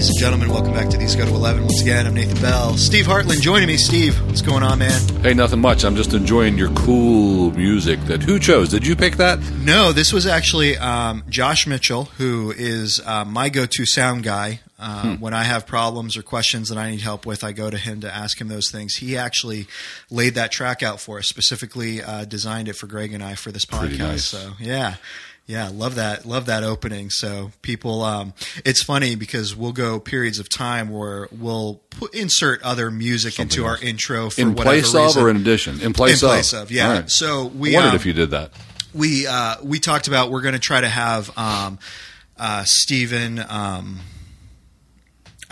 Ladies and gentlemen, welcome back to These Go to 11. Once again, I'm Nathan Bell. Steve Hartland joining me. Steve, what's going on, man? Hey, nothing much. I'm just enjoying your cool music. That who chose? Did you pick that? No, this was actually um, Josh Mitchell, who is uh, my go to sound guy. Uh, When I have problems or questions that I need help with, I go to him to ask him those things. He actually laid that track out for us, specifically uh, designed it for Greg and I for this podcast. Nice. So, yeah. Yeah, love that. Love that opening. So people, um, it's funny because we'll go periods of time where we'll put, insert other music into our intro for In whatever place of reason. or in addition? In place in of. place of, yeah. Right. So we I wondered um, if you did that. we uh, we talked about we're going to try to have um, uh, Stephen. Um,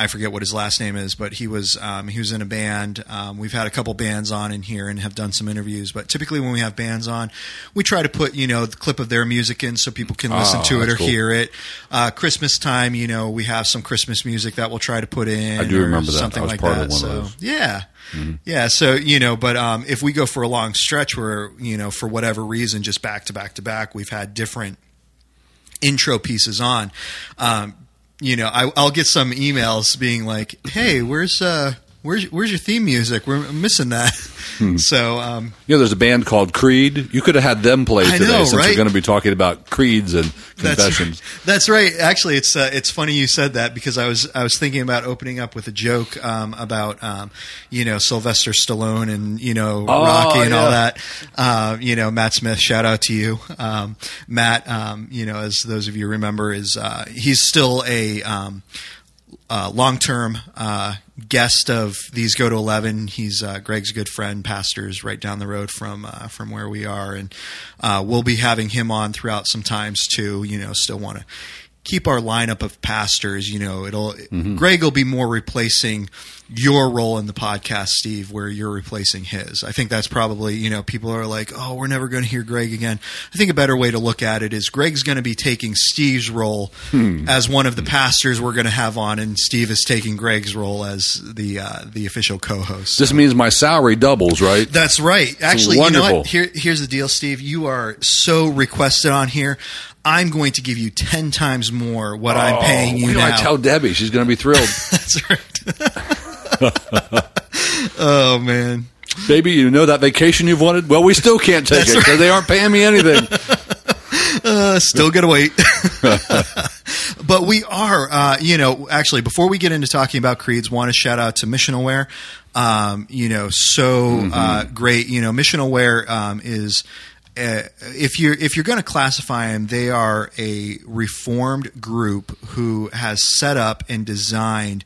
I forget what his last name is, but he was um, he was in a band. Um, we've had a couple bands on in here and have done some interviews. But typically, when we have bands on, we try to put you know the clip of their music in so people can listen Oh, to it or cool. hear it. Uh, Christmas time, you know, we have some Christmas music that we'll try to put in. I do remember that. Something like part that. of one of so those. Mm-hmm. yeah. Yeah, so you know, but um, if we go for a long stretch where you know, for whatever reason, just back to back to back, we've had different intro pieces on. Um, you know, I, I'll get some emails being like, "Hey, where's uh, where's where's your theme music? We're missing that." Hmm. So um, You know, there's a band called Creed. You could have had them play today know, since right? we're going to be talking about creeds and that's confessions. that's right. Actually, it's uh, it's funny you said that because I was I was thinking about opening up with a joke um, about um, you know Sylvester Stallone and you know Oh, Rocky and all that. Uh, you know Matt Smith. Shout out to you, um, Matt. Um, you know, as those of you remember, is uh, he's still a uh, long-term uh, guest of these go to 11 he's uh, greg's good friend pastors right down the road from uh, from where we are. And uh, we'll be having him on throughout some times too you know still want to keep our lineup of pastors you know it'll greg will be more replacing your role in the podcast steve where you're replacing his i think that's probably you know people are like oh we're never going to hear greg again i think a better way to look at it is greg's going to be taking steve's role as one of the pastors we're going to have on and steve is taking greg's role as the uh, the official co-host This means my salary doubles, right? that's right. Actually, you know what? Here, here's the deal, Steve. You are so requested on here. I'm going to give you ten times more what I'm paying you now. I tell Debbie. She's going to be thrilled. That's right. oh man. Baby, you know that vacation you've wanted? Well, we still can't take That's it because they aren't paying me anything. Uh, still gonna wait. but we are, uh, you know, actually, before we get into talking about creeds, want to shout out to Mission Aware. Um, you know, so uh, great. You know, Mission Aware um, is. Uh, if you're if you're going to classify them, they are a reformed group who has set up and designed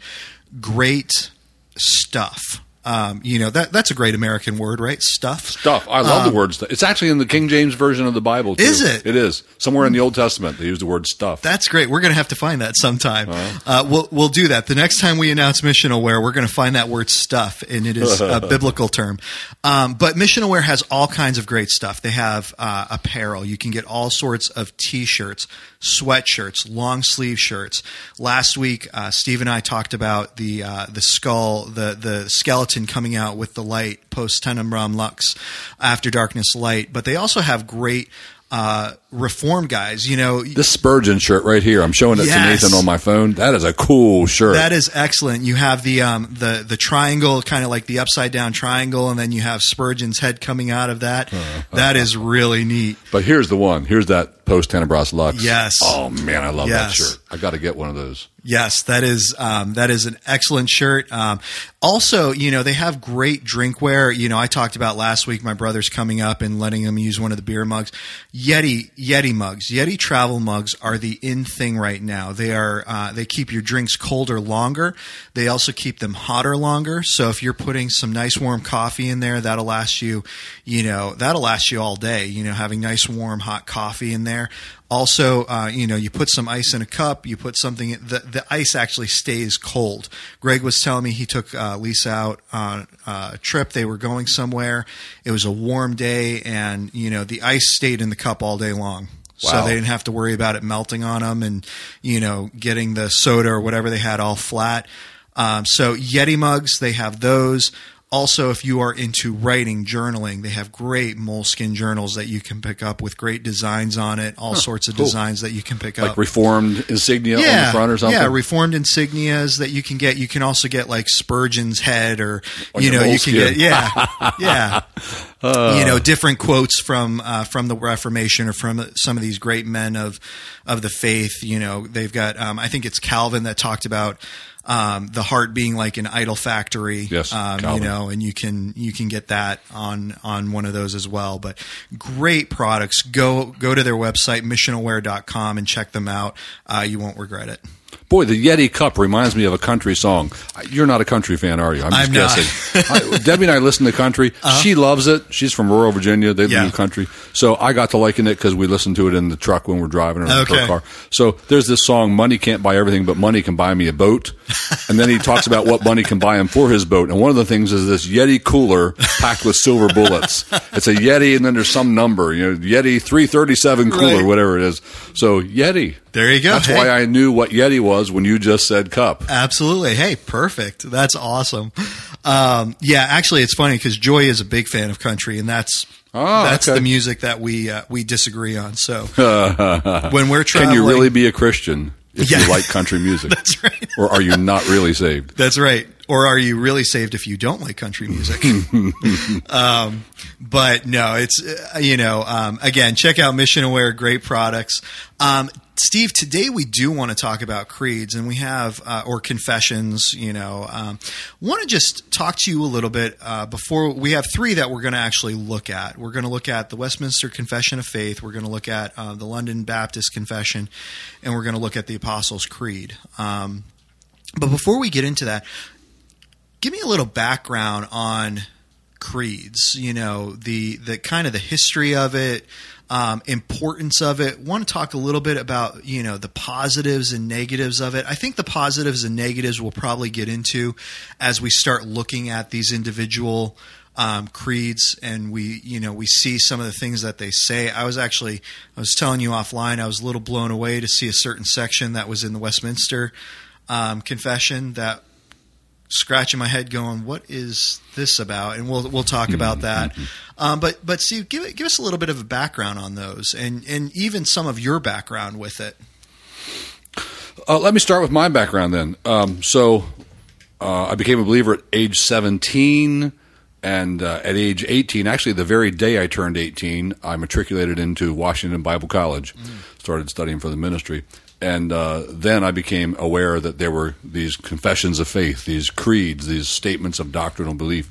great stuff. Um, you know that that's a great American word, right? Stuff. Stuff. I love the word stuff. It's actually in the King James version of the Bible. Too. Um, Is it? It is. Somewhere in the Old Testament, they use the word stuff. That's great. We're going to have to find that sometime. Uh, we'll we'll do that the next time we announce Mission Aware. We're going to find that word "stuff," and it is a biblical term. Um, but Mission Aware has all kinds of great stuff. They have uh, apparel. You can get all sorts of T-shirts, sweatshirts, long sleeve shirts. Last week, uh, Steve and I talked about the uh, the skull, the the skeleton coming out with the light post tenebrae lux, after darkness light. But they also have great. Uh, reform guys, you know, This Spurgeon shirt right here, I'm showing it Yes. to Nathan on my phone. That is a cool shirt. That is excellent. You have the um, the the triangle, kind of like the upside down triangle, and then you have Spurgeon's head coming out of that. That is really neat. but here's the one. Here's that post Tenebras Lux. Yes. Oh man, I love that shirt. I got to get one of those. Yes, that is um, that is an excellent shirt. Um, also, you know they have great drinkware. You know, I talked about last week. My brother's coming up and letting him use one of the beer mugs. Yeti Yeti mugs, Yeti travel mugs are the in thing right now. They are uh, they keep your drinks colder longer. They also keep them hotter longer. So if you're putting some nice warm coffee in there, that'll last you. You know, that'll last you all day. You know, having nice warm hot coffee in there. Also, uh, you know, you put some ice in a cup. You put something. The, the ice actually stays cold. Greg was telling me he took uh, Lisa out on a trip. They were going somewhere. It was a warm day, and you know, the ice stayed in the cup all day long. So they didn't have to worry about it melting on them, and you know, getting the soda or whatever they had all flat. Um, so Yeti mugs, they have those. Also, if you are into writing, journaling, they have great moleskin journals that you can pick up with great designs on it. All sorts of cool. designs that you can pick Like up. reformed insignia on the front or something? Yeah, reformed insignias that you can get. You can also get like Spurgeon's head, or you know, you can get yeah, yeah. you know, different quotes from uh, from the Reformation or from some of these great men of of the faith. You know, they've got. Um, I think it's Calvin that talked about. Um, the heart being like an idol factory, Yes, um, you know, and you can you can get that on on one of those as well. But great products. Go go to their website missionaware.com and check them out. Uh, you won't regret it. Boy, the Yeti Cup reminds me of a country song. You're not a country fan, are you? I'm just I'm. Uh-huh. guessing. I, Debbie and I listen to country. She loves it. She's from rural Virginia. They live Yeah. in the country. So I got to liking it because we listened to it in the truck when we're driving or in the car. So there's this song, Money Can't Buy Everything, but Money Can Buy Me a Boat. And then he talks about what money can buy him for his boat. And one of the things is this Yeti cooler packed with silver bullets. It's a Yeti and then there's some number, you know, Yeti 337 cooler, Right. whatever it is. So Yeti. There you go. That's Hey. why I knew what Yeti was when you just said cup. Absolutely. Hey, perfect. That's awesome. Um, yeah, actually, it's funny because Joy is a big fan of country, and that's Ah, that's okay. the music that we uh, we disagree on. So when we're Can you really be a Christian if Yeah. you like country music? That's right. Or are you not really saved? That's right. Or are you really saved if you don't like country music? um, but no, it's uh, you know um, again, check out Mission Aware, great products. Um, Steve, today we do want to talk about creeds, and we have uh, or confessions. You know, um, want to just talk to you a little bit uh, before we have three that we're going to actually look at. We're going to look at the Westminster Confession of Faith. We're going to look at uh, the London Baptist Confession, and we're going to look at the Apostles' Creed. Um, but before we get into that, give me a little background on creeds. You know, the the kind of the history of it, um, importance of it. Want to talk a little bit about you know the positives and negatives of it. I think the positives and negatives we'll probably get into as we start looking at these individual. Um, creeds and we you know we see some of the things that they say i was actually i was telling you offline i was a little blown away to see a certain section that was in the westminster um, confession that scratching my head, going, "What is this about?" And we'll we'll talk about that. Um, but but Steve, give it- give us a little bit of a background on those, and and even some of your background with it. Uh, let me start with my background then. Um, so uh, I became a believer at age 17. And uh, at age 18, actually the very day I turned 18, I matriculated into Washington Bible College, started studying for the ministry. And uh, then I became aware that there were these confessions of faith, these creeds, these statements of doctrinal belief.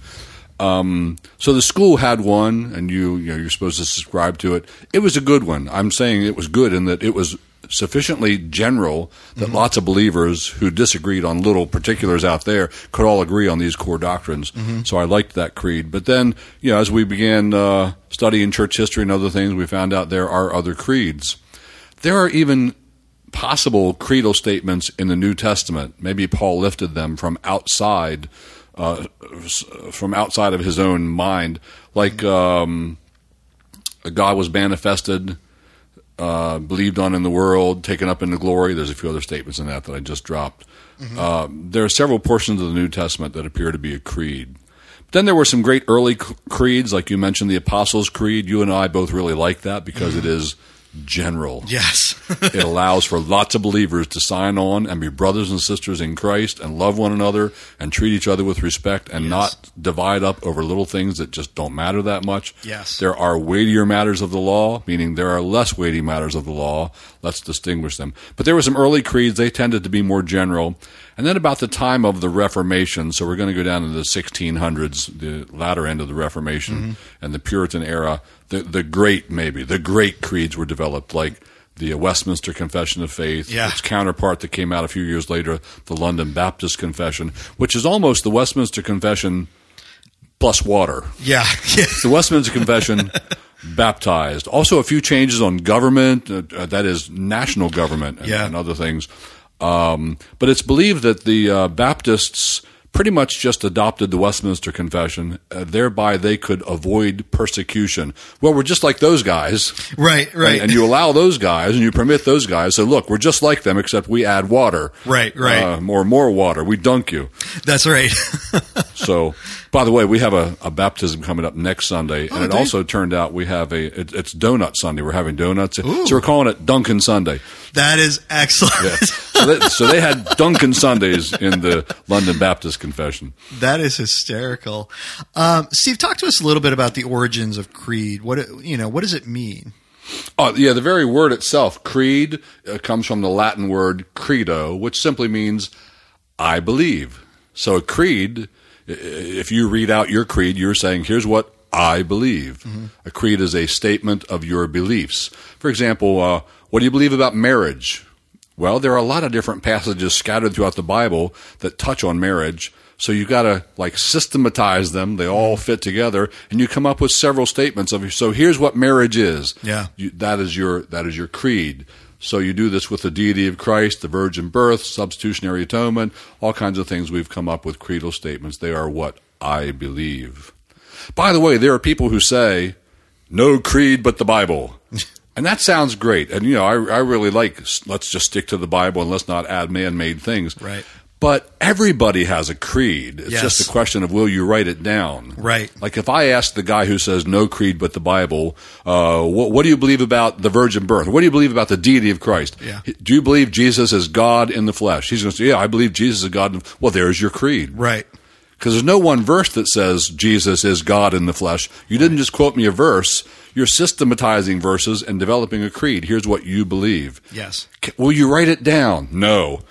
Um, so the school had one, and you, you know, you're supposed to subscribe to it. It was a good one. I'm saying it was good in that it was sufficiently general that lots of believers who disagreed on little particulars out there could all agree on these core doctrines. So I liked that creed. But then, you know, as we began uh, studying church history and other things, we found out there are other creeds. There are even possible creedal statements in the New Testament. Maybe Paul lifted them from outside, uh, from outside of his own mind, like um, God was manifested, uh, believed on in the world, taken up into glory. There's a few other statements in that that I just dropped. Uh, there are several portions of the New Testament that appear to be a creed. Then there were some great early creeds, like you mentioned, the Apostles' Creed. You and I both really like that because it is general Yes, it allows for lots of believers to sign on and be brothers and sisters in Christ and love one another and treat each other with respect and not divide up over little things that just don't matter that much. Yes. There are weightier matters of the law, meaning there are less weighty matters of the law. Let's distinguish them. But there were some early creeds, they tended to be more general. And then about the time of the Reformation, so we're going to go down to the 1600s, the latter end of the Reformation Mm-hmm. and the Puritan era, the, the great, maybe, the great creeds were developed, like the Westminster Confession of Faith, Yeah. its counterpart that came out a few years later, the London Baptist Confession, which is almost the Westminster Confession plus water. yeah, yeah. The Westminster Confession baptized. Also, a few changes on government, uh, uh, that is, national government and, Yeah. and other things. Um, but it's believed that the uh, Baptists pretty much just adopted the Westminster Confession. Uh, thereby, they could avoid persecution. Well, we're just like those guys. Right, right. And, and you allow those guys and you permit those guys. So, look, we're just like them, except we add water. Right, right. Uh, more, more water. We dunk you. That's right. so, by the way, we have a, a baptism coming up next Sunday, Oh, and it also turned out we have a it, it's Donut Sunday. We're having donuts, Ooh. so we're calling it Dunkin' Sunday. that is excellent. Yeah. so, they, so they had Dunkin' Sundays in the London Baptist Confession. That is hysterical. Um, Steve, talk to us a little bit about the origins of creed. What it- you know, what does it mean? Oh, yeah, the very word itself, creed, uh, comes from the Latin word credo, which simply means I believe. So a creed, if you read out your creed, you're saying, here's what I believe. A creed is a statement of your beliefs. For example, uh, what do you believe about marriage? Well, there are a lot of different passages scattered throughout the Bible that touch on marriage. So you got to like systematize them. They all fit together, and you come up with several statements of. So here's what marriage is. Yeah. You, that is your that is your creed. So you do this with the deity of Christ, the virgin birth, substitutionary atonement, all kinds of things. We've come up with creedal statements. They are what I believe. By the way, there are people who say, "No creed but the Bible." And that sounds great. And, you know, I, I really like, let's just stick to the Bible and let's not add man made things. Right. But everybody has a creed. It's Yes. just a question of will you write it down? Right. Like if I ask the guy who says no creed but the Bible, uh, what, what do you believe about the virgin birth? What do you believe about the deity of Christ? Yeah. Do you believe Jesus is God in the flesh? He's going to say, yeah, I believe Jesus is God. In the, well, there's your creed. Right. Because there's no one verse that says Jesus is God in the flesh. You didn't just quote me a verse. You're systematizing verses and developing a creed. Here's what you believe. Yes. Will you write it down? No.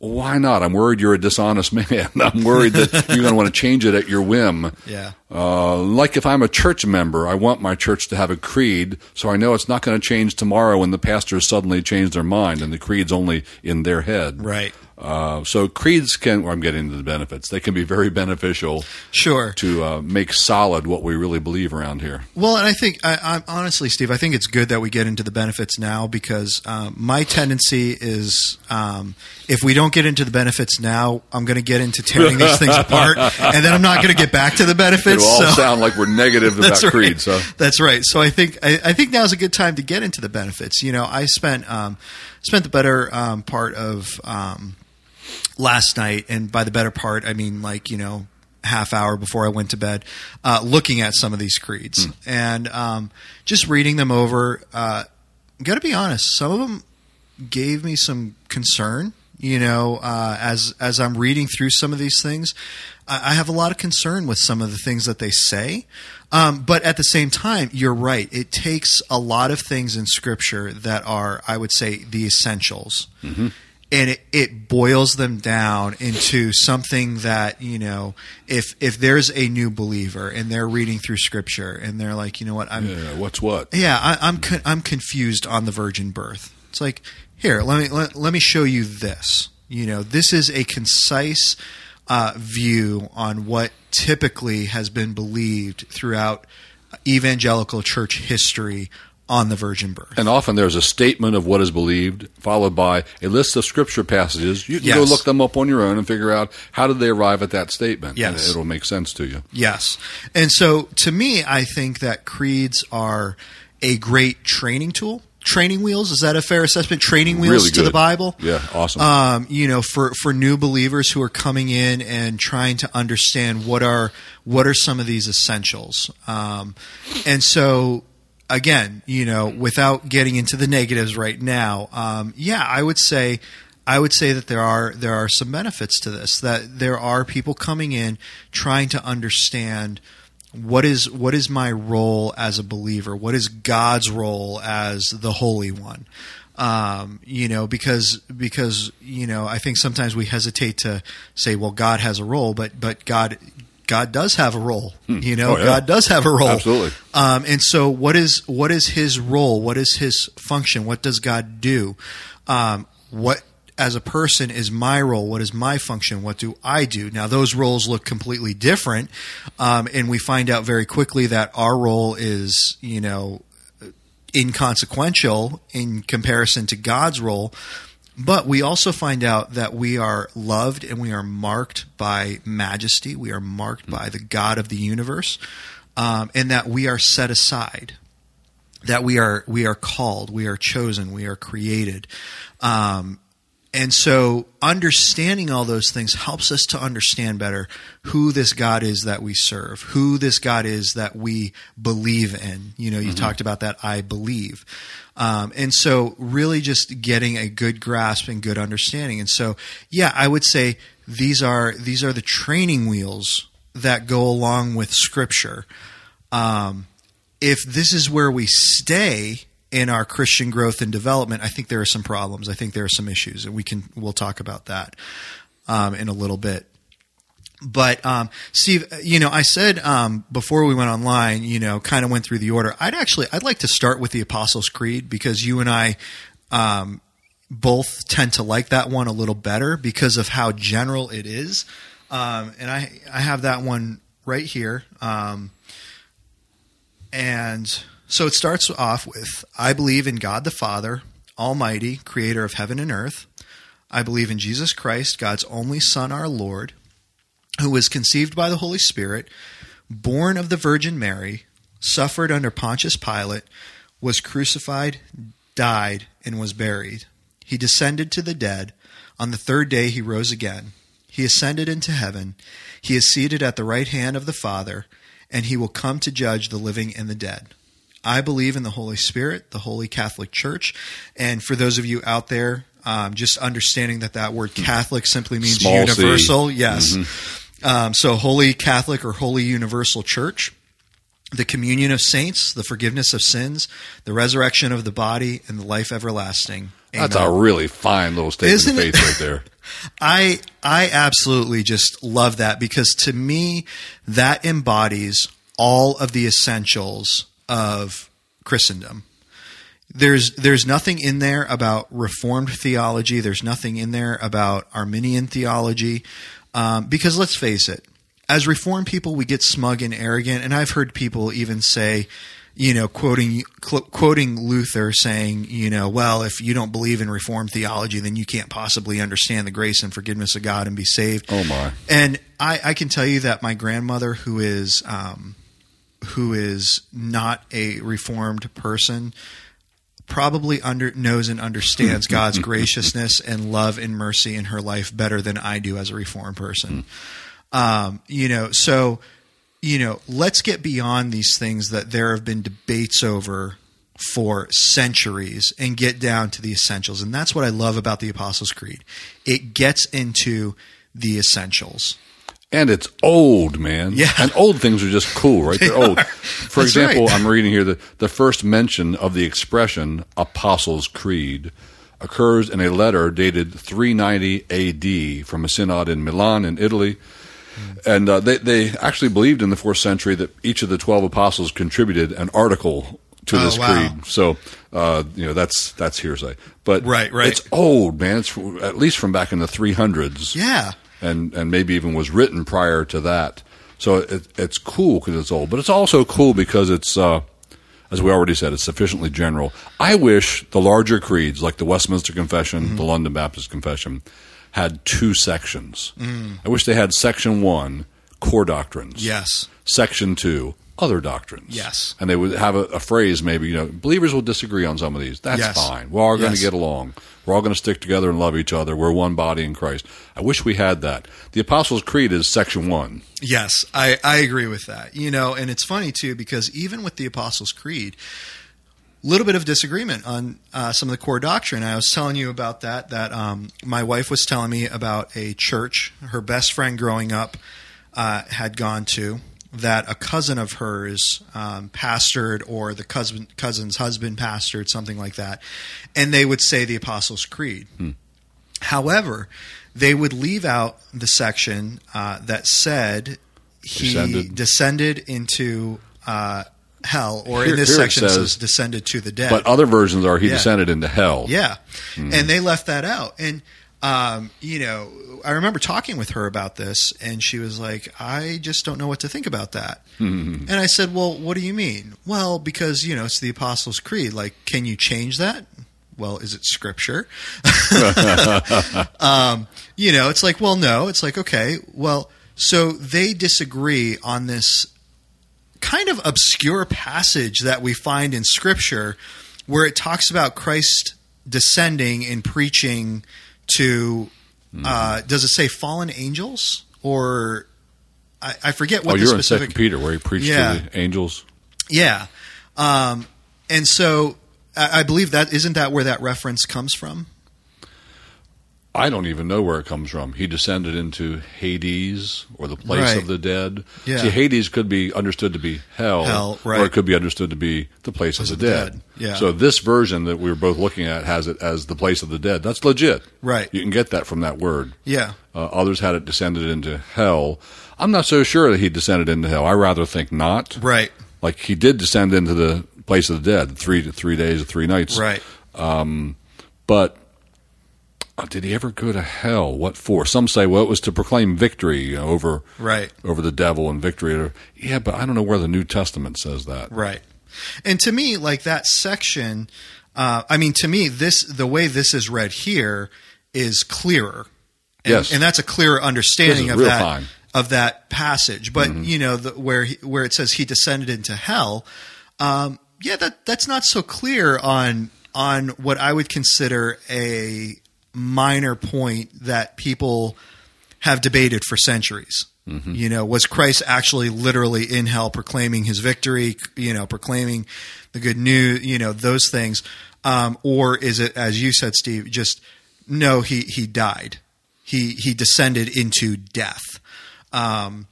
Why not? I'm worried you're a dishonest man. I'm worried that you're going to want to change it at your whim. Yeah. Uh, like if I'm a church member, I want my church to have a creed, so I know it's not going to change tomorrow when the pastors suddenly change their mind and the creed's only in their head. Right. Uh, so creeds can, well, I'm getting to the benefits. They can be very beneficial Sure. to uh, make solid what we really believe around here. Well, and I think, I, I'm honestly, Steve, I think it's good that we get into the benefits now because um, my tendency is um, if we don't get into the benefits now, I'm going to get into tearing these things apart, and then I'm not going to get back to the benefits. It'll all so- sound like we're negative about right. creed. So That's right. So I think I, I think now's a good time to get into the benefits. You know, I spent um, spent the better um, part of um, last night, and by the better part, I mean like you know half hour before I went to bed, uh, looking at some of these creeds and um, just reading them over. Uh, Got to be honest, some of them gave me some concern. You know, uh, as as I'm reading through some of these things, I, I have a lot of concern with some of the things that they say. Um, but at the same time, you're right. It takes a lot of things in Scripture that are, I would say, the essentials, and it, it boils them down into something that you know, if if there's a new believer and they're reading through Scripture and they're like, you know what, I'm yeah, what's what? yeah, I, I'm con- I'm confused on the virgin birth. It's like here, let me let, let me show you this. You know, this is a concise uh, view on what typically has been believed throughout evangelical church history on the virgin birth. And often there's a statement of what is believed, followed by a list of scripture passages. You can go look them up on your own and figure out how did they arrive at that statement. Yes. It'll make sense to you. Yes. And so to me, I think that creeds are a great training tool. Training wheels, is that a fair assessment? Training wheels Really to the. Bible? Yeah, awesome. um, you know, for, for new believers who are coming in and trying to understand what are what are some of these essentials. Um, and so, again, you know, without getting into the negatives right now, um, yeah, I would say. I would say that there are there are some benefits to this. That there are people coming in trying to understand what is what is my role as a believer? What is God's role as the Holy One? Um, you know, because because you know, I think sometimes we hesitate to say, "Well, God has a role," but but God God does have a role. You know, Oh, yeah. God does have a role. Absolutely. Um, and so, what is what is His role? What is His function? What does God do? Um, what as a person is my role? What is my function? What do I do? Now, those roles look completely different, um, and we find out very quickly that our role is, you know, inconsequential in comparison to God's role. But we also find out that we are loved and we are marked by majesty. We are marked by the God of the universe, um, and that we are set aside. That we are we are called, we are chosen, we are created. Um, and so understanding all those things helps us to understand better who this God is that we serve, who this God is that we believe in. You know, you talked about that I believe. Um, and so really just getting a good grasp and good understanding. And so, yeah, I would say these are, these are the training wheels that go along with scripture. Um, if this is where we stay in our Christian growth and development, I think there are some problems. I think there are some issues, and we can we'll talk about that um, in a little bit. But um, Steve, you know, I said um, before we went online, you know, kind of went through the order. I'd actually I'd like to start with the Apostles' Creed because you and I um, both tend to like that one a little better because of how general it is. Um, and I I have that one right here. Um, and so it starts off with I believe in God the Father, Almighty, creator of heaven and earth. I believe in Jesus Christ, God's only Son, our Lord, who was conceived by the Holy Spirit, born of the Virgin Mary, suffered under Pontius Pilate, was crucified, died, and was buried. He descended to the dead. On the third day he rose again. He ascended into heaven. He is seated at the right hand of the Father, and he will come to judge the living and the dead. I believe in the Holy Spirit, the Holy Catholic Church. And for those of you out there, um, just understanding that that word Catholic simply means Small c. universal. Yes. Um, so, Holy Catholic or Holy Universal Church, the communion of saints, the forgiveness of sins, the resurrection of the body, and the life everlasting. That's a really fine little statement Isn't of it? faith right there. I I absolutely just love that because to me that embodies all of the essentials of Christendom. There's there's nothing in there about Reformed theology. There's nothing in there about Arminian theology, um, because let's face it, as Reformed people, we get smug and arrogant, and I've heard people even say, you know, quoting cl- quoting Luther saying, you know, well, if you don't believe in Reformed theology, then you can't possibly understand the grace and forgiveness of God and be saved. Oh my. And I, I can tell you that my grandmother, who is um, who is not a reformed person, probably under knows and understands God's graciousness and love and mercy in her life better than I do as a reformed person. Um, you know, so you know, let's get beyond these things that there have been debates over for centuries and get down to the essentials. And that's what I love about the Apostles' Creed. It gets into the essentials. And it's old, man. Yeah. And old things are just cool, right? They're old. For That's example, right. I'm reading here that the first mention of the expression Apostles' Creed occurs in a letter dated 390 AD from a synod in Milan in Italy. And uh, they, they actually believed in the fourth century that each of the 12 apostles contributed an article to Oh, this wow. creed. So, uh, you know, that's that's hearsay. But Right, right. it's old, man. It's at least from back in the 300s Yeah. And and maybe even was written prior to that. So it, it's cool because it's old, but it's also cool because it's, uh, as we already said, it's sufficiently general. I wish the larger creeds, like the Westminster Confession, Mm-hmm. the London Baptist Confession, had two sections. Mm. I wish they had section one, core doctrines. Yes. Section two, other doctrines. Yes. And they would have a, a phrase maybe, you know, believers will disagree on some of these. That's Yes. fine. We're all going Yes. to get along. We're all going to stick together and love each other. We're one body in Christ. I wish we had that. The Apostles' Creed is section one. Yes, I, I agree with that. You know, and it's funny too because even with the Apostles' Creed, a little bit of disagreement on uh, some of the core doctrine. I was telling you about that. That um, my wife was telling me about a church her best friend growing up uh, had gone to. That a cousin of hers um, pastored, or the cousin cousin's husband pastored, something like that, and they would say the Apostles' Creed. However, they would leave out the section uh, that said he Descended. descended, into uh, hell, or Here- in this it section it says, says- descended to the dead. But other versions are he Yeah. descended into hell. yeah, Mm-hmm. and they left that out. And um, you know, I remember talking with her about this, and she was like, "I just don't know what to think about that." Mm-hmm. And I said, "Well, what do you mean?" Well, because you know it's the Apostles' Creed. Like, can you change that? Well, is it scripture? um, you know, it's like, well, no. It's like, okay, well, so they disagree on this kind of obscure passage that we find in Scripture where it talks about Christ descending and preaching to. Uh, does it say fallen angels or I, I forget what oh, you're in specific Second Peter where he preached Yeah. to the angels. yeah, um, and so I, I believe that isn't that where that reference comes from. I don't even know where it comes from. He descended into Hades or the place Right. of the dead. Yeah. See, Hades could be understood to be hell, Hell, right. or it could be understood to be the place, of the, of the dead. dead, yeah. So this version that we were both looking at has it as the place of the dead. That's legit. Right. You can get that from that word. Yeah, Uh, others had it descended into hell. I'm not so sure that he descended into hell. I rather think not. right, Like he did descend into the place of the dead, three three days, three nights. right. But uh, did he ever go to hell? What for? Some say, well, it was to proclaim victory over Right. over the devil and victory. Yeah, but I don't know where the New Testament says that. Right. And to me, like that section, uh, I mean, to me, this the way this is read here is clearer. And, Yes. and that's a clearer understanding of that fine. of that passage. But you know, the, where he, where it says he descended into hell, um, yeah, that that's not so clear on on what I would consider a minor point that people have debated for centuries. You know, was Christ actually literally in hell proclaiming his victory, you know, proclaiming the good news, you know, those things? Um, or is it, as you said, Steve, just no, he, he died. He, he descended into death. Um,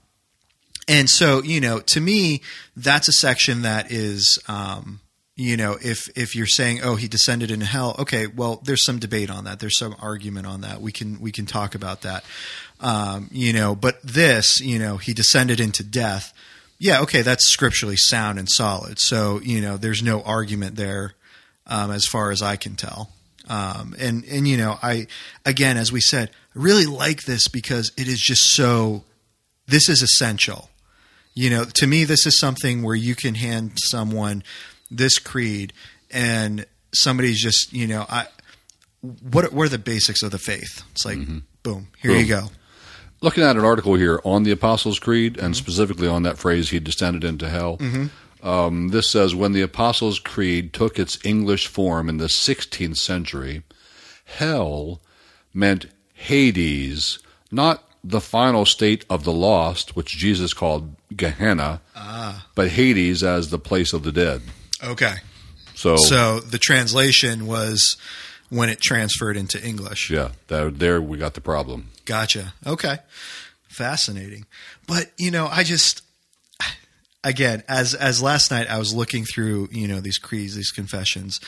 and so, you know, to me, that's a section that is, um, you know, if if you're saying, oh, he descended into hell, okay, well, there's some debate on that. There's some argument on that. We can we can talk about that. Um, you know, but this, you know, he descended into death. Yeah, okay, that's scripturally sound and solid. So, you know, there's no argument there, um, as far as I can tell. Um, and and you know, I again, as we said, I really like this because it is just so. This is essential. You know, to me, this is something where you can hand someone this creed, and somebody's just, you know, I. What what are the basics of the faith? It's like, mm-hmm. boom, here you go. Looking at an article here on the Apostles' Creed, and mm-hmm. specifically on that phrase, he descended into hell. Mm-hmm. Um, this says when the Apostles' Creed took its English form in the 16th century, hell meant Hades, not the final state of the lost, which Jesus called Gehenna, ah. but Hades as the place of the dead. Okay. So, So the translation was when it transferred into English. yeah, there, there we got the problem. Gotcha. Okay. Fascinating. But, you know, I just again, as as last night I was looking through, you know, these creeds, these confessions,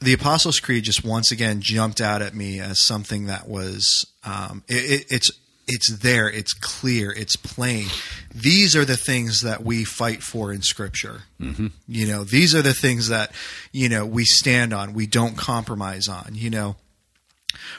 the Apostles' Creed just once again jumped out at me as something that was um, it, it, it's it's there, it's clear, it's plain. These are the things that we fight for in Scripture. Mm-hmm. You know, these are the things that you know we stand on. We don't compromise on. You know,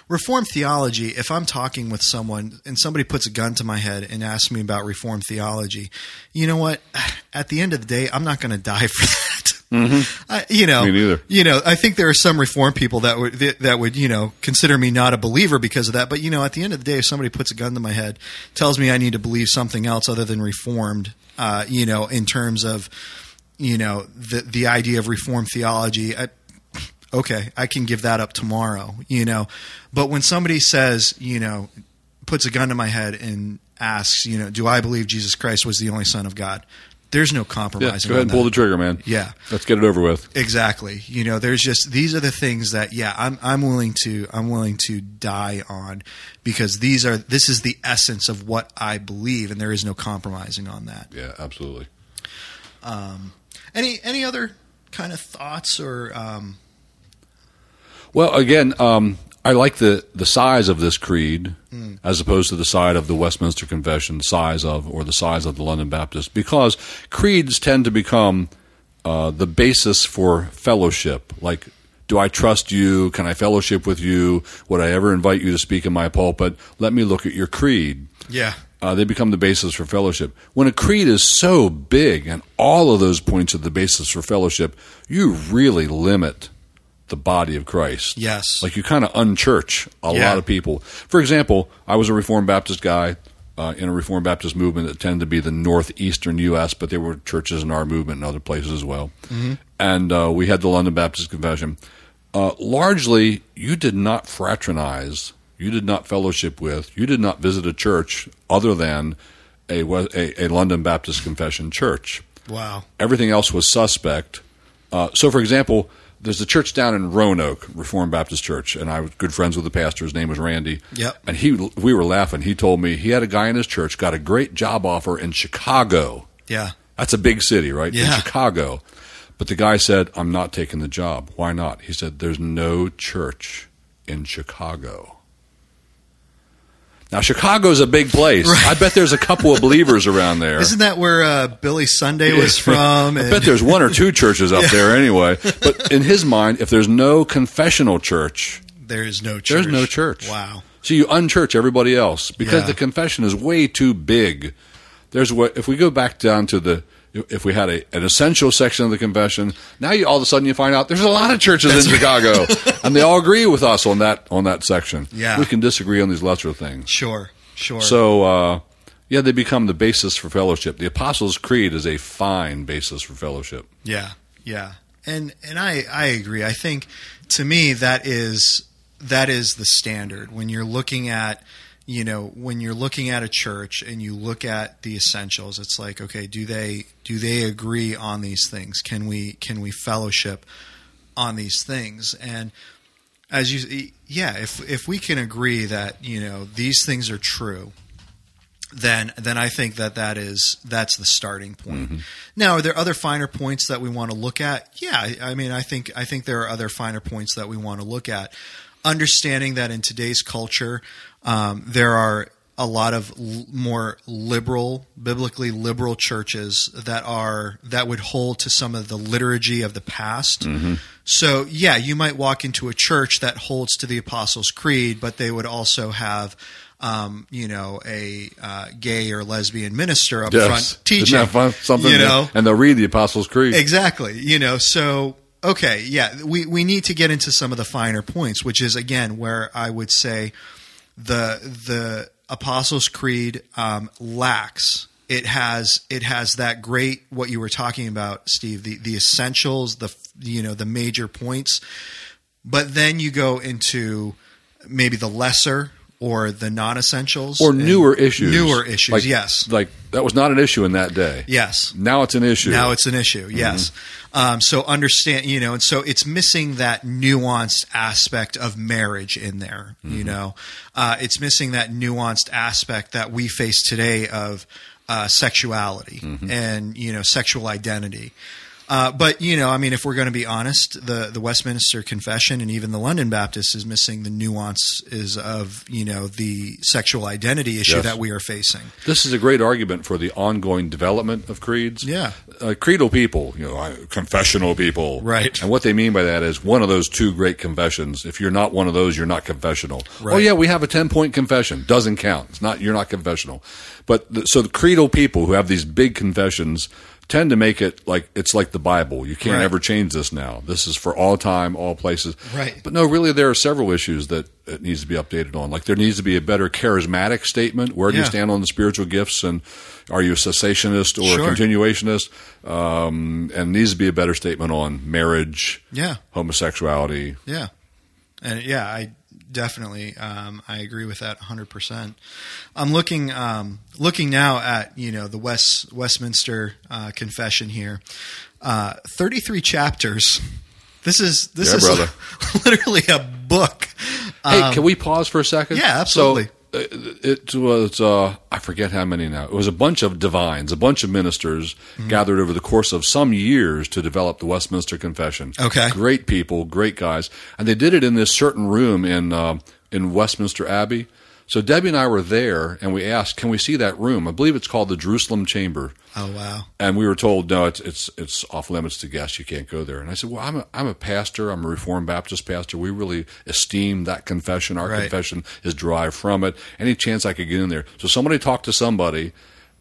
Reformed theology, if I'm talking with someone and somebody puts a gun to my head and asks me about Reformed theology, you know what? At the end of the day, I'm not going to die for that. I, you know, Me neither. You know, I think there are some reform people that would that, that would you know consider me not a believer because of that. But you know, at the end of the day, if somebody puts a gun to my head, tells me I need to believe something else other than Reformed, uh, you know, in terms of you know the the idea of Reformed theology, I, okay, I can give that up tomorrow, you know. But when somebody says, you know, puts a gun to my head and asks, you know, do I believe Jesus Christ was the only Son of God? There's no Yeah, go ahead and pull the trigger, man. Yeah. Let's get it over with. Exactly. You know, there's just these are the things that yeah, I'm I'm willing to I'm willing to die on because these are this is the essence of what I believe and there is no compromising on that. Yeah, absolutely. Um, Any any other kind of thoughts or um Well, again, um, I like the, the size of this creed as opposed to the size of the Westminster Confession, size of, or the size of the London Baptist, because creeds tend to become uh, the basis for fellowship. Like, do I trust you? Can I fellowship with you? Would I ever invite you to speak in my pulpit? Let me look at your creed. yeah. Uh, they become the basis for fellowship. When a creed is so big and all of those points are the basis for fellowship, you really limit the body of Christ. Yes. Like you kind of unchurch a Yeah. lot of people. For example, I was a Reformed Baptist guy uh, in a Reformed Baptist movement that tended to be the northeastern U.S., but there were churches in our movement in other places as well. And uh, we had the London Baptist Confession. Uh, largely, you did not fraternize, you did not fellowship with, you did not visit a church other than a, a, a London Baptist Confession church. wow. Everything else was suspect. Uh, so, for example, there's a church down in Roanoke, Reformed Baptist Church, and I was good friends with the pastor. His name was Randy. Yep. And he, we were laughing. He told me he had a guy in his church got a great job offer in Chicago. Yeah. That's a big city, right? In Yeah. Chicago. But the guy said, I'm not taking the job. Why not? He said, There's no church in Chicago. Now, Chicago's a big place. I bet there's a couple of believers around there. Isn't that where uh, Billy Sunday was from? I bet there's one or two churches up there anyway. But in his mind, if there's no confessional church, there is no church. there's no church. Wow. So you unchurch everybody else because Yeah. the confession is way too big. There's what if we go back down to the if we had a, an essential section of the confession, now you all of a sudden you find out there's a lot of churches in Chicago, and they all agree with us on that on that section. Yeah. we can disagree on these lesser things. Sure. Sure. So, uh, yeah, they become the basis for fellowship. The Apostles' Creed is a fine basis for fellowship. Yeah, yeah, and and I I agree. I think to me that is that is the standard when you're looking at you know when you're looking at a church and you look at the essentials. It's like okay, do they do they agree on these things? Can we can we fellowship on these things? And as you yeah, if if we can agree that you know these things are true then then I think that that is that's the starting point. Mm-hmm. Now, are there other finer points that we want to look at? Yeah, I, I mean, I think I think there are other finer points that we want to look at. Understanding that in today's culture, um, there are a lot of l- more liberal, biblically liberal churches that are that would hold to some of the liturgy of the past. So, yeah, you might walk into a church that holds to the Apostles' Creed, but they would also have, um, you know, a uh, gay or lesbian minister up front teaching. Isn't that fun? Something you know, and they'll read the Apostles' Creed. Exactly. You know, so okay, yeah, we we need to get into some of the finer points, which is again where I would say the the Apostles' Creed um, lacks. It has it has that great what you were talking about, Steve. The the essentials, the you know the major points, but then you go into maybe the lesser or the non-essentials or newer issues. Newer issues, Like- yes, Like that was not an issue in that day. yes. Now it's an issue. Now it's an issue, yes. Um, so understand, you know, and so it's missing that nuanced aspect of marriage in there. You know, uh, it's missing that nuanced aspect that we face today of uh, sexuality and you know sexual identity. Uh, but you know, I mean, if we're going to be honest, the the Westminster Confession and even the London Baptist is missing the nuances of you know the sexual identity issue Yes. that we are facing. This is a great argument for the ongoing development of creeds. Yeah. Uh, creedal people, you know, confessional people. Right. And what they mean by that is one of those two great confessions. If you're not one of those, you're not confessional. Right. Oh, yeah, we have a 10 point confession. Doesn't count. It's not, you're not confessional. But the, so the creedal people who have these big confessions tend to make it like it's like the Bible. You can't Right. ever change this now. This is for all time, all places. Right. But no, really, there are several issues that it needs to be updated on. Like there needs to be a better charismatic statement. Where do you stand on the spiritual gifts, and are you a cessationist or Sure. a continuationist? Um, and needs to be a better statement on marriage, Yeah. homosexuality. Yeah, and yeah, I definitely um, I agree with that 100. percent I'm looking um, looking now at you know the West Westminster uh, Confession here, uh, 33 chapters. This is this Yeah, is brother. literally a book. Hey, can we pause for a second? Um, yeah, absolutely. So, it was uh, I forget how many now. It was a bunch of divines, a bunch of ministers Mm-hmm. gathered over the course of some years to develop the Westminster Confession. Okay. great people, great guys, and they did it in this certain room in uh, in Westminster Abbey. So Debbie and I were there, and we asked, "Can we see that room?" I believe it's called the Jerusalem Chamber. Oh wow, And we were told, no, it's it's it's off limits to guests. You can't go there. And I said, well, I'm a I'm a pastor. I'm a Reformed Baptist pastor. We really esteem that confession. Our Right. confession is derived from it. Any chance I could get in there? So somebody talked to somebody,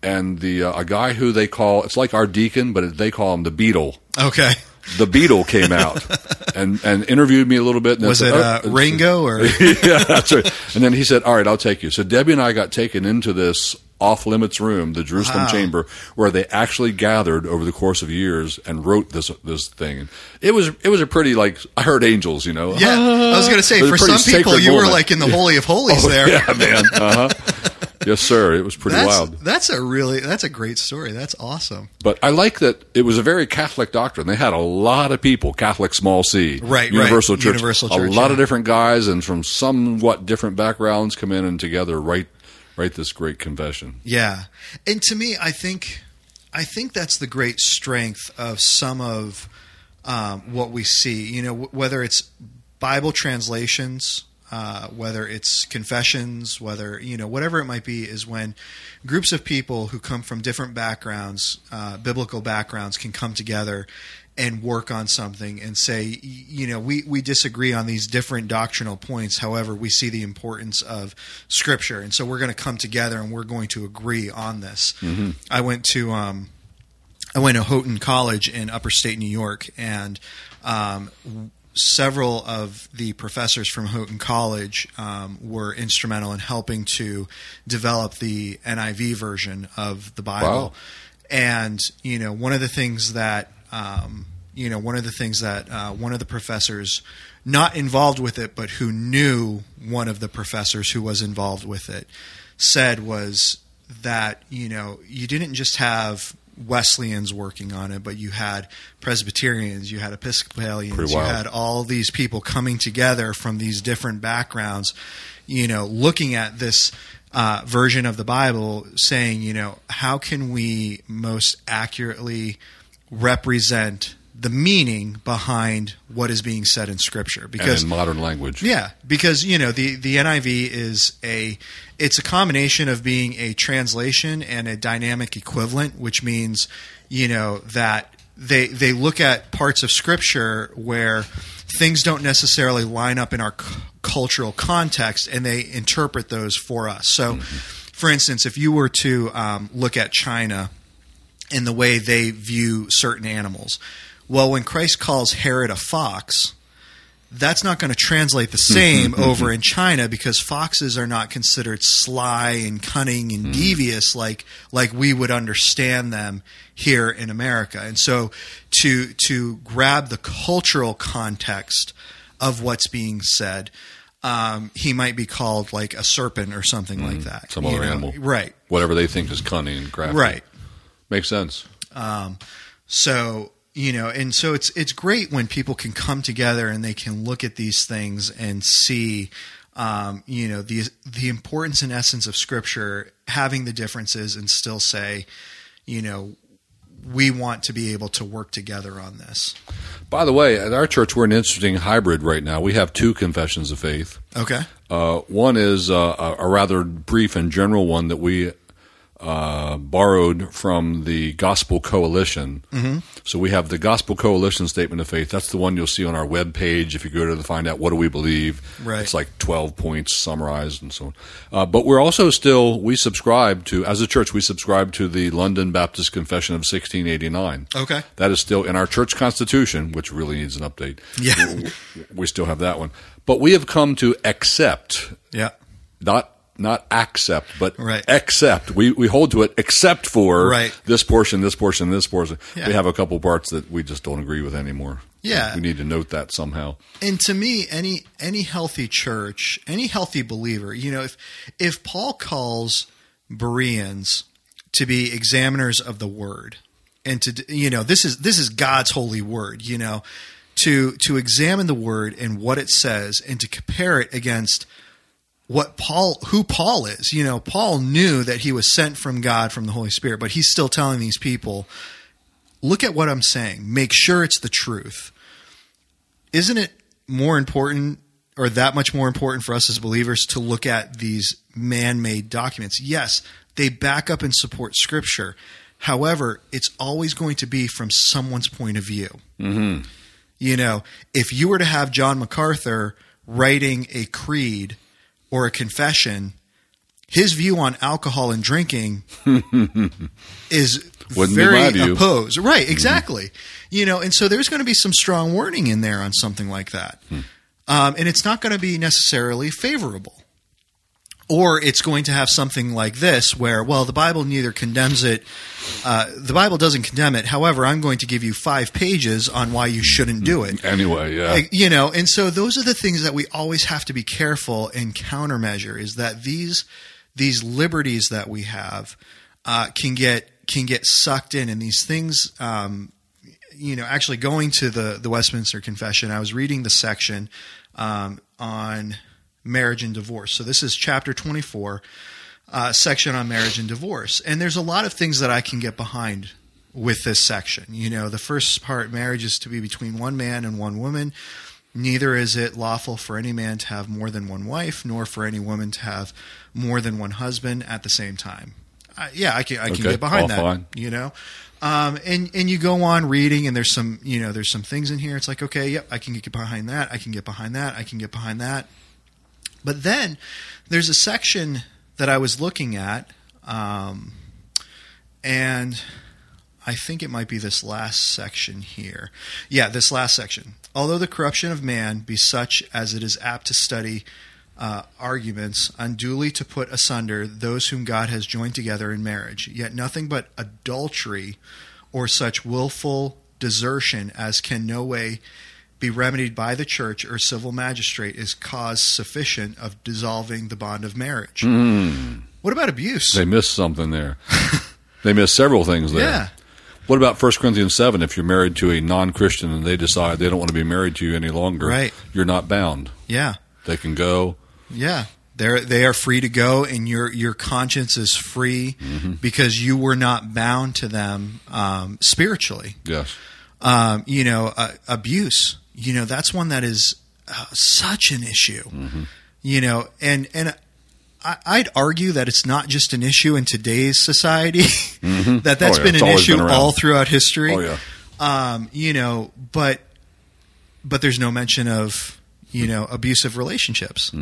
and the uh, a guy who they call it's like our deacon, but they call him the beadle. okay, the Beatle came out and, and interviewed me a little bit. And Was said, it uh, "Oh," Ringo or yeah, that's right. And then he said, "All right, I'll take you." So Debbie and I got taken into this off limits room, the Jerusalem Wow. chamber, where they actually gathered over the course of years and wrote this this thing. It was it was a pretty like I heard angels, you know. Yeah, I was going to say for some people you were like in the holy of holies there. Yeah, man. Uh huh. Yes, sir. It was pretty That's wild. that's a really that's a great story. That's awesome. But I like that it was a very Catholic doctrine. They had a lot of people, Catholic small c, Right, Universal right. Church, Universal Church, a lot yeah. of different guys and from somewhat different backgrounds come in and together write write this great confession. Yeah, and to me, I think I think that's the great strength of some of um, what we see. You know, w- whether it's Bible translations, uh, whether it's confessions, whether you know whatever it might be, is when groups of people who come from different backgrounds, uh, biblical backgrounds, can come together and work on something and say, you know, we, we disagree on these different doctrinal points. However, we see the importance of Scripture, and so we're going to come together and we're going to agree on this. I went to um, I went to Houghton College in Upper State New York, and um, several of the professors from Houghton College um, were instrumental in helping to develop the NIV version of the Bible. Wow. And you know, one of the things that um, you know, one of the things that uh, one of the professors, not involved with it, but who knew one of the professors who was involved with it, said was that you know you didn't just have Wesleyans working on it, but you had Presbyterians, you had Episcopalians, you had all these people coming together from these different backgrounds, you know, looking at this uh, version of the Bible, saying, you know, how can we most accurately represent the meaning behind what is being said in Scripture? And Because in modern language. yeah, because you know the the NIV is a it's a combination of being a translation and a dynamic equivalent, which means you know that they they look at parts of Scripture where things don't necessarily line up in our c- cultural context, and they interpret those for us. So, for instance, if you were to um, look at China and the way they view certain animals. Well, when Christ calls Herod a fox, that's not going to translate the same over in China because foxes are not considered sly and cunning and mm. devious like like we would understand them here in America. And so to to grab the cultural context of what's being said, um, he might be called like a serpent or something like mm. that. some other know? animal. right? Whatever they think is cunning and crafty. Right. Makes sense. Um, so you know, and so it's it's great when people can come together and they can look at these things and see, um, you know, the the importance and essence of Scripture, having the differences, and still say, you know, we want to be able to work together on this. By the way, at our church, we're an interesting hybrid right now. We have two confessions of faith. Okay. Uh, one is uh, a, a rather brief and general one that we uh, borrowed from the Gospel Coalition. Mm-hmm. So we have the Gospel Coalition Statement of Faith. That's the one you'll see on our web page if you go to the find out what do we believe. Right. It's like 12 points summarized and so on. Uh, but we're also still, we subscribe to, as a church, we subscribe to the London Baptist Confession of 1689. Okay. That is still in our church constitution, which really needs an update. Yeah. We still have that one. But we have come to accept Yeah. not not accept, but Right. accept. We we hold to it except for Right. this portion, this portion, this portion. Yeah. We have a couple parts that we just don't agree with anymore. Yeah. we need to note that somehow. and to me any any healthy church any healthy believer you know if if paul calls bereans to be examiners of the word and to you know this is this is god's holy word you know to to examine the word and what it says and to compare it against what Paul who Paul is. You know, Paul knew that he was sent from God from the Holy Spirit, but he's still telling these people, look at what I'm saying. Make sure it's the truth. Isn't it more important or that much more important for us as believers to look at these man-made documents? Yes, they back up and support scripture. However, it's always going to be from someone's point of view. Mm-hmm. You know, if you were to have John MacArthur writing a creed or a confession, his view on alcohol and drinking is Wouldn't very opposed. Right, exactly. You know, and so there's going to be some strong warning in there on something like that. Um, and it's not going to be necessarily favorable. Or it's going to have something like this, where, well, the Bible neither condemns it, uh, the Bible doesn't condemn it. However, I'm going to give you five pages on why you shouldn't do it. Anyway, yeah. Like, you know, and so those are the things that we always have to be careful and countermeasure is that these these liberties that we have uh, can get can get sucked in, and these things. Um, you know, actually going to the the Westminster Confession, I was reading the section um, on marriage and divorce. So this is chapter twenty four, uh, section on marriage and divorce, and there's a lot of things that I can get behind with this section. You know, the first part, marriage is to be between one man and one woman. Neither is it lawful for any man to have more than one wife, nor for any woman to have more than one husband at the same time. Uh, yeah, I can I can Okay, get behind all that. fine. You know, um, and and you go on reading, and there's some you know there's some things in here. It's like okay, yep, I can get behind that. I can get behind that. I can get behind that. But then there's a section that I was looking at, um, and I think it might be this last section here. Yeah, this last section. Although the corruption of man be such as it is apt to study uh, arguments, unduly to put asunder those whom God has joined together in marriage, yet nothing but adultery or such willful desertion as can no way be remedied by the church or civil magistrate is cause sufficient of dissolving the bond of marriage. What about abuse? They missed something there. they missed several things there. Yeah. What about 1 Corinthians 7? If you're married to a non Christian and they decide they don't want to be married to you any longer, Right. you're not bound. yeah. They can go. Yeah, they're they are free to go, and your your conscience is free Mm-hmm. because you were not bound to them um, spiritually. Yes. Um, you know, uh, abuse. You know, that's one that is uh, such an issue. Mm-hmm. You know, and and. I- I'd argue that it's not just an issue in today's society. that that's Oh, yeah, been it's an issue been all throughout history. Oh, yeah. Um, you know, but but there's no mention of you know abusive relationships.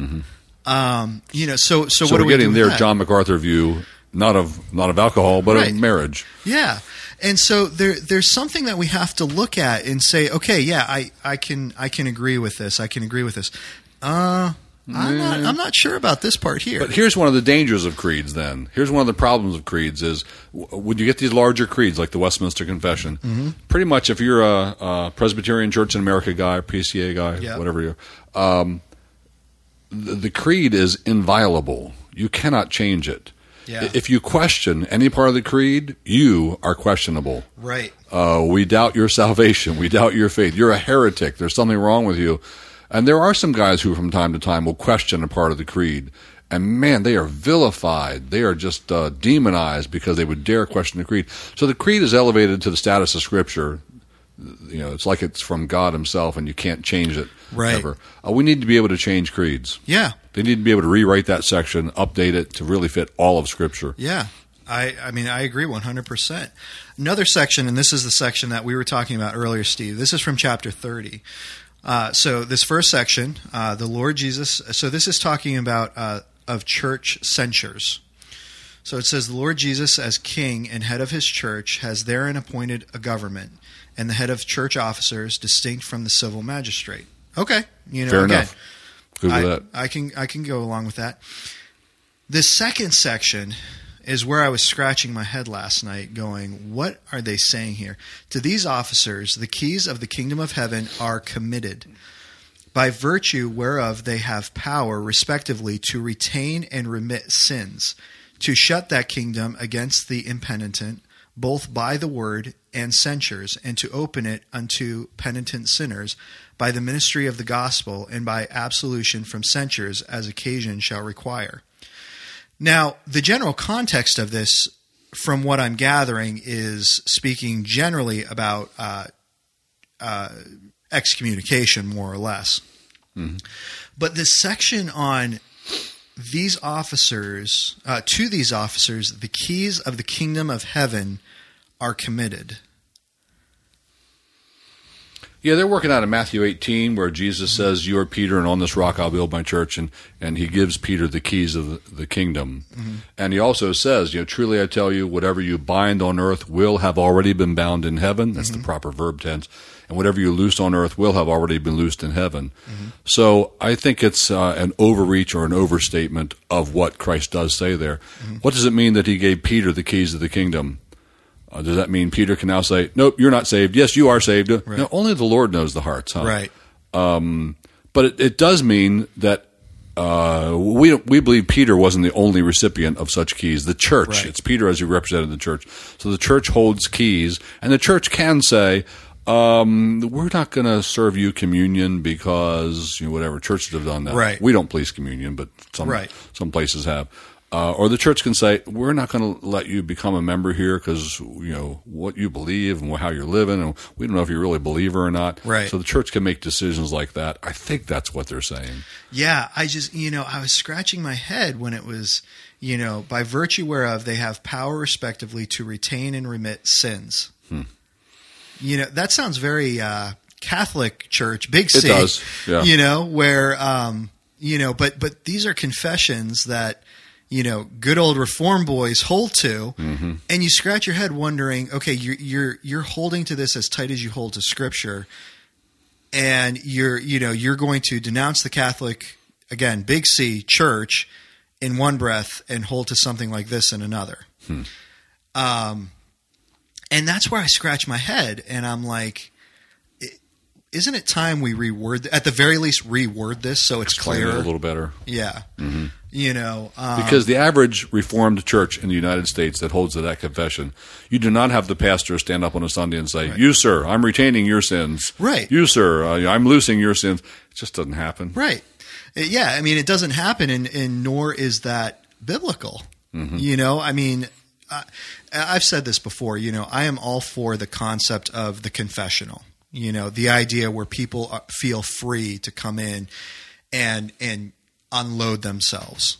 Um, you know, so so, So what we're we getting that? John MacArthur view, not of not of alcohol, but Right. of marriage. Yeah, and so there there's something that we have to look at and say, okay, yeah, I I can I can agree with this. I can agree with this. Uh, I'm not I'm not sure about this part here. But here's one of the dangers of creeds. Then here's one of the problems of creeds is when you get these larger creeds like the Westminster Confession. Mm-hmm. Pretty much, if you're a, a Presbyterian Church in America guy, PCA guy, Yeah. whatever you're, um, the, the creed is inviolable. You cannot change it. Yeah. If you question any part of the creed, you are questionable. right. Uh, we doubt your salvation. We doubt your faith. You're a heretic. There's something wrong with you. And there are some guys who, from time to time, will question a part of the creed. And man, they are vilified. They are just uh, demonized because they would dare question the creed. So the creed is elevated to the status of Scripture. You know, it's like it's from God Himself, and you can't change it Right. ever. Uh, we need to be able to change creeds. Yeah. They need to be able to rewrite that section, update it to really fit all of Scripture. Yeah. I, I mean, I agree 100%. Another section, and this is the section that we were talking about earlier, Steve. This is from chapter 30. Uh, so, this first section, uh, the Lord Jesus, so this is talking about uh, of church censures. So it says, The Lord Jesus, as king and head of his church, has therein appointed a government, and the head of church officers distinct from the civil magistrate. Okay. You know, Fair again, enough. Good I, that. I can I can go along with that. This second section is where I was scratching my head last night, going, "What are they saying here?" To these officers, the keys of the kingdom of heaven are committed, by virtue whereof they have power, respectively, to retain and remit sins, to shut that kingdom against the impenitent, both by the word and censures, and to open it unto penitent sinners by the ministry of the gospel and by absolution from censures as occasion shall require. Now, the general context of this, from what I'm gathering, is speaking generally about uh, uh, excommunication, more or less. But this section on these officers, uh, to these officers, the keys of the kingdom of heaven are committed. Yeah, they're working out of Matthew 18, where Jesus mm-hmm. says, "You are Peter, and on this rock I'll build my church," and and he gives Peter the keys of the, the kingdom. Mm-hmm. And he also says, "You know, truly I tell you, whatever you bind on earth will have already been bound in heaven." That's the mm-hmm. proper verb tense. And whatever you loose on earth will have already been loosed in heaven. So I think it's uh, an overreach or an overstatement of what Christ does say there. What does it mean that he gave Peter the keys of the kingdom? Uh, does that mean Peter can now say, "Nope, you're not saved"? Yes, you are saved. No, only the Lord knows the hearts, huh? Right. But it, it does mean that uh, we we believe Peter wasn't the only recipient of such keys. The church, Right. it's Peter as he represented the church. So the church holds keys, and the church can say. Um, we're not going to serve you communion because you know, whatever churches have done that. Right. We don't police communion, but some Right. some places have. Uh, or the church can say, "We're not going to let you become a member here because you know what you believe and how you're living, and we don't know if you're really a believer or not." Right. So the church can make decisions like that. I think that's what they're saying. Yeah, I just, you know, I was scratching my head when it was, you know, by virtue whereof they have power respectively to retain and remit sins. Hmm. You know, that sounds very uh, Catholic Church, big It does, yeah. You know, where, um, you know, but but these are confessions that, you know, good old Reform boys hold to, Mm-hmm. and you scratch your head wondering, okay, you're you're you're holding to this as tight as you hold to Scripture and you're you know you're going to denounce the Catholic again big C church in one breath and hold to something like this in another. Um, and that's where I scratch my head and I'm like, isn't it time we reword at the very least reword this so it's Explain it a little better. Yeah, you know um, Because the average Reformed church in the United States that holds to that confession, you do not have the pastor stand up on a Sunday and say, "You, sir, I'm retaining your sins." Right. You, sir, uh, I'm loosing your sins. It just doesn't happen. Right. Uh, Yeah, I mean, it doesn't happen, and, and nor is that biblical. You know, I mean, I, I've said this before. You know, I am all for the concept of the confessional. You know, the idea where people feel free to come in and and unload themselves.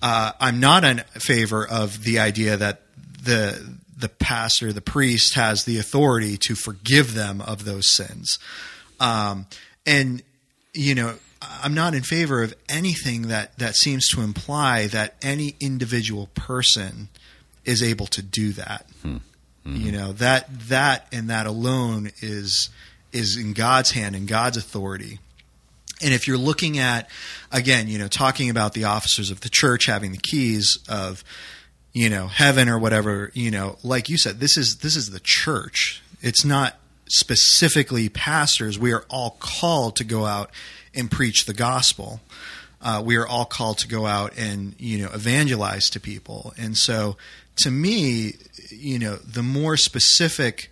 Uh, I'm not in favor of the idea that the the pastor, the priest, has the authority to forgive them of those sins. Um, and you know, I'm not in favor of anything that that seems to imply that any individual person is able to do that. You know that that and that alone is is in God's hand and God's authority. And if you're looking at, again, you know, talking about the officers of the church having the keys of, you know, heaven or whatever, you know, like you said, this is this is the church. It's not specifically pastors. We are all called to go out and preach the gospel. Uh, we are all called to go out and you know evangelize to people. And so, to me, you know, the more specific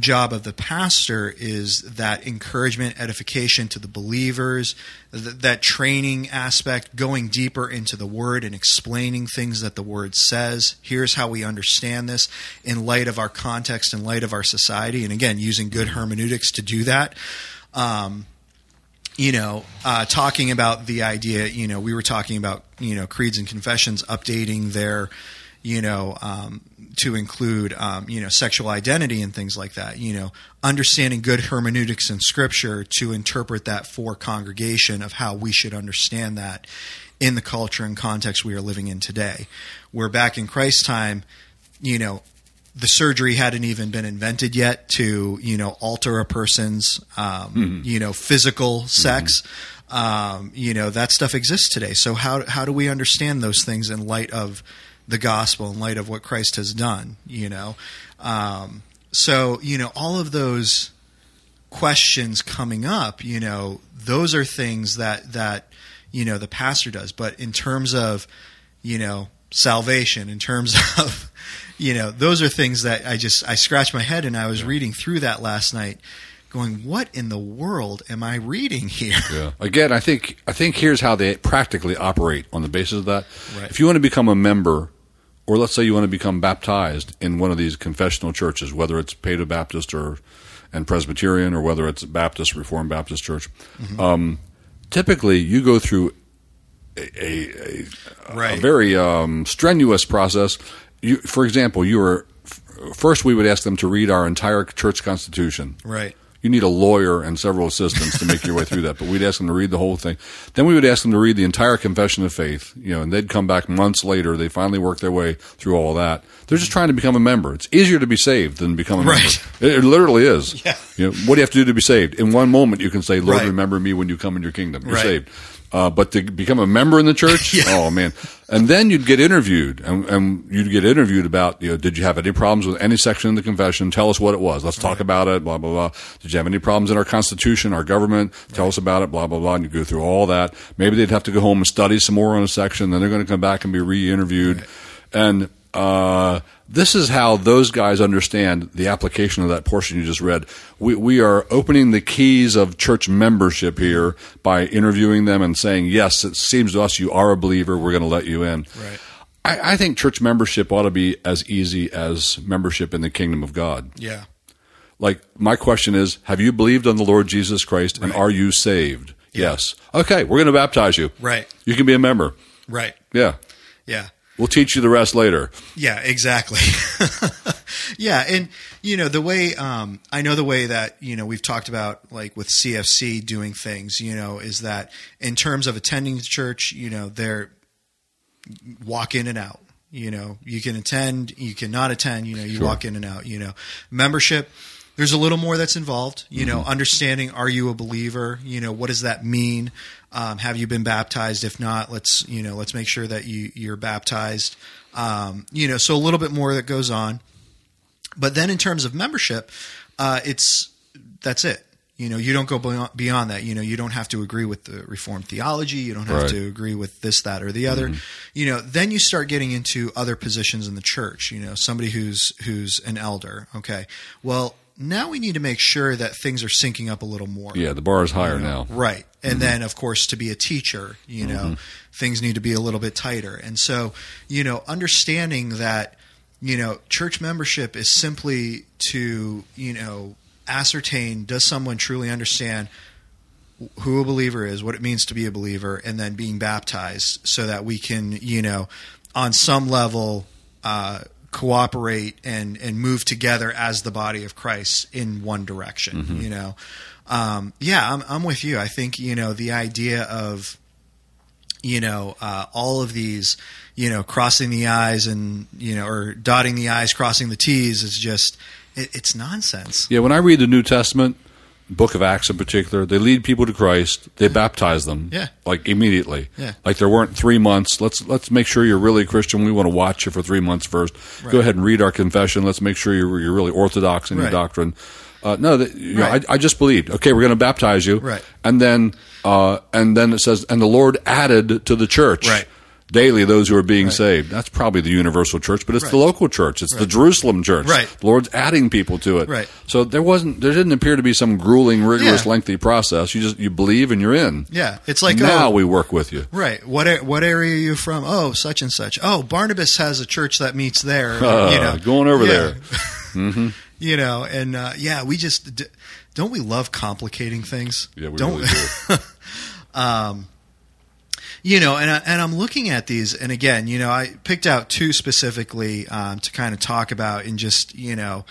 job of the pastor is that encouragement, edification to the believers, th- that training aspect, going deeper into the word and explaining things that the word says. Here's how we understand this in light of our context, in light of our society, and again, using good hermeneutics to do that. Um, you know, uh, talking about the idea, you know, we were talking about, you know, creeds and confessions updating their, you know, um, to include, um, you know, sexual identity and things like that. You know, understanding good hermeneutics in Scripture to interpret that for congregation of how we should understand that in the culture and context we are living in today. Where back in Christ's time, you know, the surgery hadn't even been invented yet to you know alter a person's um, you know physical sex. Um, you know that stuff exists today. So how how do we understand those things in light of the gospel, in light of what Christ has done? You know, um, so you know all of those questions coming up. You know, those are things that that you know the pastor does. But in terms of you know salvation, in terms of you know those are things that I just I scratched my head and I was reading through that last night, going, what in the world am I reading here? Yeah. Again, I think I think here's how they practically operate on the basis of that. Right. If you want to become a member, or let's say you want to become baptized in one of these confessional churches, whether it's Paedo Baptist or and Presbyterian, or whether it's Baptist Reformed Baptist Church, um, typically you go through a, a, a, a very um, strenuous process. You, for example, you were first we would ask them to read our entire church constitution Right. You need a lawyer and several assistants to make your way through that. But we'd ask them to read the whole thing. Then we would ask them to read the entire Confession of Faith. You know, and they'd come back months later. They finally work their way through all that. They're just trying to become a member. It's easier to be saved than become a Right. member. It, it literally is. Yeah. You know, what do you have to do to be saved? In one moment, you can say, "Lord, Right. remember me when you come in your kingdom." You're Right. saved. Uh, but to become a member in the church, Yeah. oh man! And then you'd get interviewed, and, and you'd get interviewed about, you know, did you have any problems with any section in the confession? Tell us what it was. Let's talk about it. Blah blah blah. Did you have any problems in our constitution, our government? Tell us about it. Blah blah blah. And you go through all that. Maybe they'd have to go home and study some more on a section. Then they're going to come back and be re-interviewed, and uh, this is how those guys understand the application of that portion you just read. We, we are opening the keys of church membership here by interviewing them and saying, yes, it seems to us you are a believer. We're going to let you in. Right. I, I think church membership ought to be as easy as membership in the kingdom of God. Yeah. Like, my question is, have you believed on the Lord Jesus Christ and are you saved? Yes. Okay, we're going to baptize you. Right. You can be a member. Right. Yeah. Yeah. We'll teach you the rest later. Yeah, exactly. yeah, and you know the way um, I know the way that you know we've talked about like with CFC doing things. You know, is that in terms of attending church, you know, they're walk in and out. You know, you can attend, you cannot attend. You know, you Sure. walk in and out. You know, membership. There's a little more that's involved. You know, understanding are you a believer? You know, what does that mean? Um, have you been baptized? If not, let's you know let's make sure that you you're baptized. Um, you know, so a little bit more that goes on. But then in terms of membership, uh, it's that's it. You know, you don't go beyond, beyond that. You know, you don't have to agree with the Reformed theology. You don't have Right. to agree with this, that, or the other. You know, then you start getting into other positions in the church. You know, somebody who's who's an elder. Okay, well, now we need to make sure that things are syncing up a little more. Yeah, the bar is higher now. Right. And then, of course, to be a teacher, you know, things need to be a little bit tighter. And so, you know, understanding that, you know, church membership is simply to, you know, ascertain does someone truly understand who a believer is, what it means to be a believer, and then being baptized so that we can, you know, on some level, uh, cooperate and and move together as the body of Christ in one direction. You know, um, yeah, I'm I'm with you. I think you know the idea of you know uh, all of these you know crossing the i's and you know or dotting the i's crossing the t's is just it, it's nonsense. Yeah, when I read the New Testament, Book of Acts in particular, they lead people to Christ. They baptize them, Yeah. like immediately. Yeah. like there weren't three months. Let's let's make sure you're really a Christian. We want to watch you for three months first. Right. Go ahead and read our confession. Let's make sure you're you're really orthodox in your doctrine. Uh, no, that, you know, I, I just believed. Okay, we're going to baptize you, Right. And then uh, and then it says, and the Lord added to the church, Right. Daily, those who are being Right. saved. That's probably the universal church, but it's the local church. It's the Jerusalem church. Right. The Lord's adding people to it. Right. So there wasn't, there didn't appear to be some grueling, rigorous, Yeah. lengthy process. You just you believe and you're in. Yeah, it's like now oh, we work with you. Right. What what area are you from? Oh, such and such. Oh, Barnabas has a church that meets there. Uh, you know, going over Yeah. there. Mm-hmm. You know, and uh, yeah, we just d- don't we love complicating things? Yeah, we don't really do. you know, and I, and I'm looking at these, and again, you know, I picked out two specifically um, to kind of talk about and just you know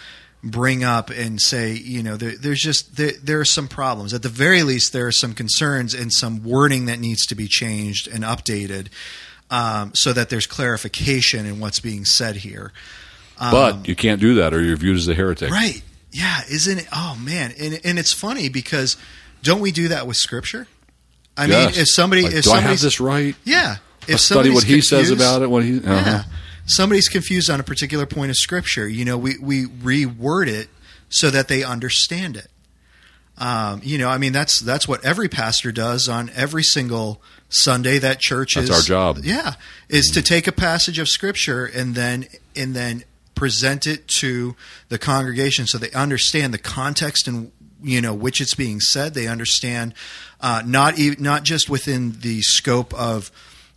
bring up and say, you know, there, there's just there, there are some problems. At the very least, there are some concerns and some wording that needs to be changed and updated um, so that there's clarification in what's being said here. but you can't do that or you're viewed as a heretic. Um, Right? Yeah. Isn't it? Oh man, and and it's funny because don't we do that with Scripture? I Yes. mean, if somebody Like, if do I have this right? yeah. If Let's study what he says about it. What he, uh-huh. Yeah. Somebody's confused on a particular point of scripture. You know, we, we reword it so that they understand it. Um, you know, I mean, that's that's what every pastor does on every single Sunday that church That's is. our job. Yeah, is to take a passage of scripture and then and then present it to the congregation so they understand the context and you know which it's being said. They understand uh, not e- not just within the scope of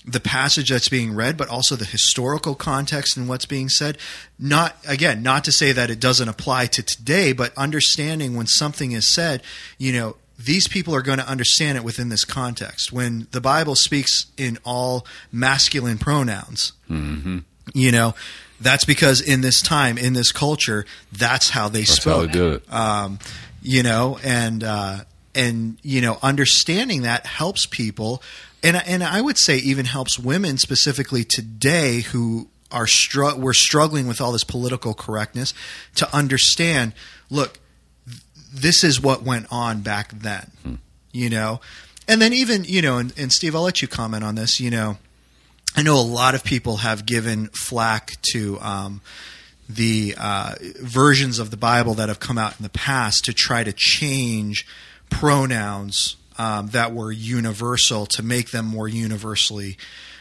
the passage that's being read, but also the historical context and what's being said. Not again, not to say that it doesn't apply to today, but understanding when something is said, you know, these people are going to understand it within this context. When the Bible speaks in all masculine pronouns, you know, that's because in this time, in this culture, that's how they That's spoke how they did it. um, you know, and uh, and you know, understanding that helps people, and and I would say even helps women specifically today who are str- we're struggling with all this political correctness to understand. Look, th- this is what went on back then, you know, and then even you know, and, and Steve, I'll let you comment on this. You know, I know a lot of people have given flack to. Um, the uh, versions of the Bible that have come out in the past to try to change pronouns um, that were universal to make them more universally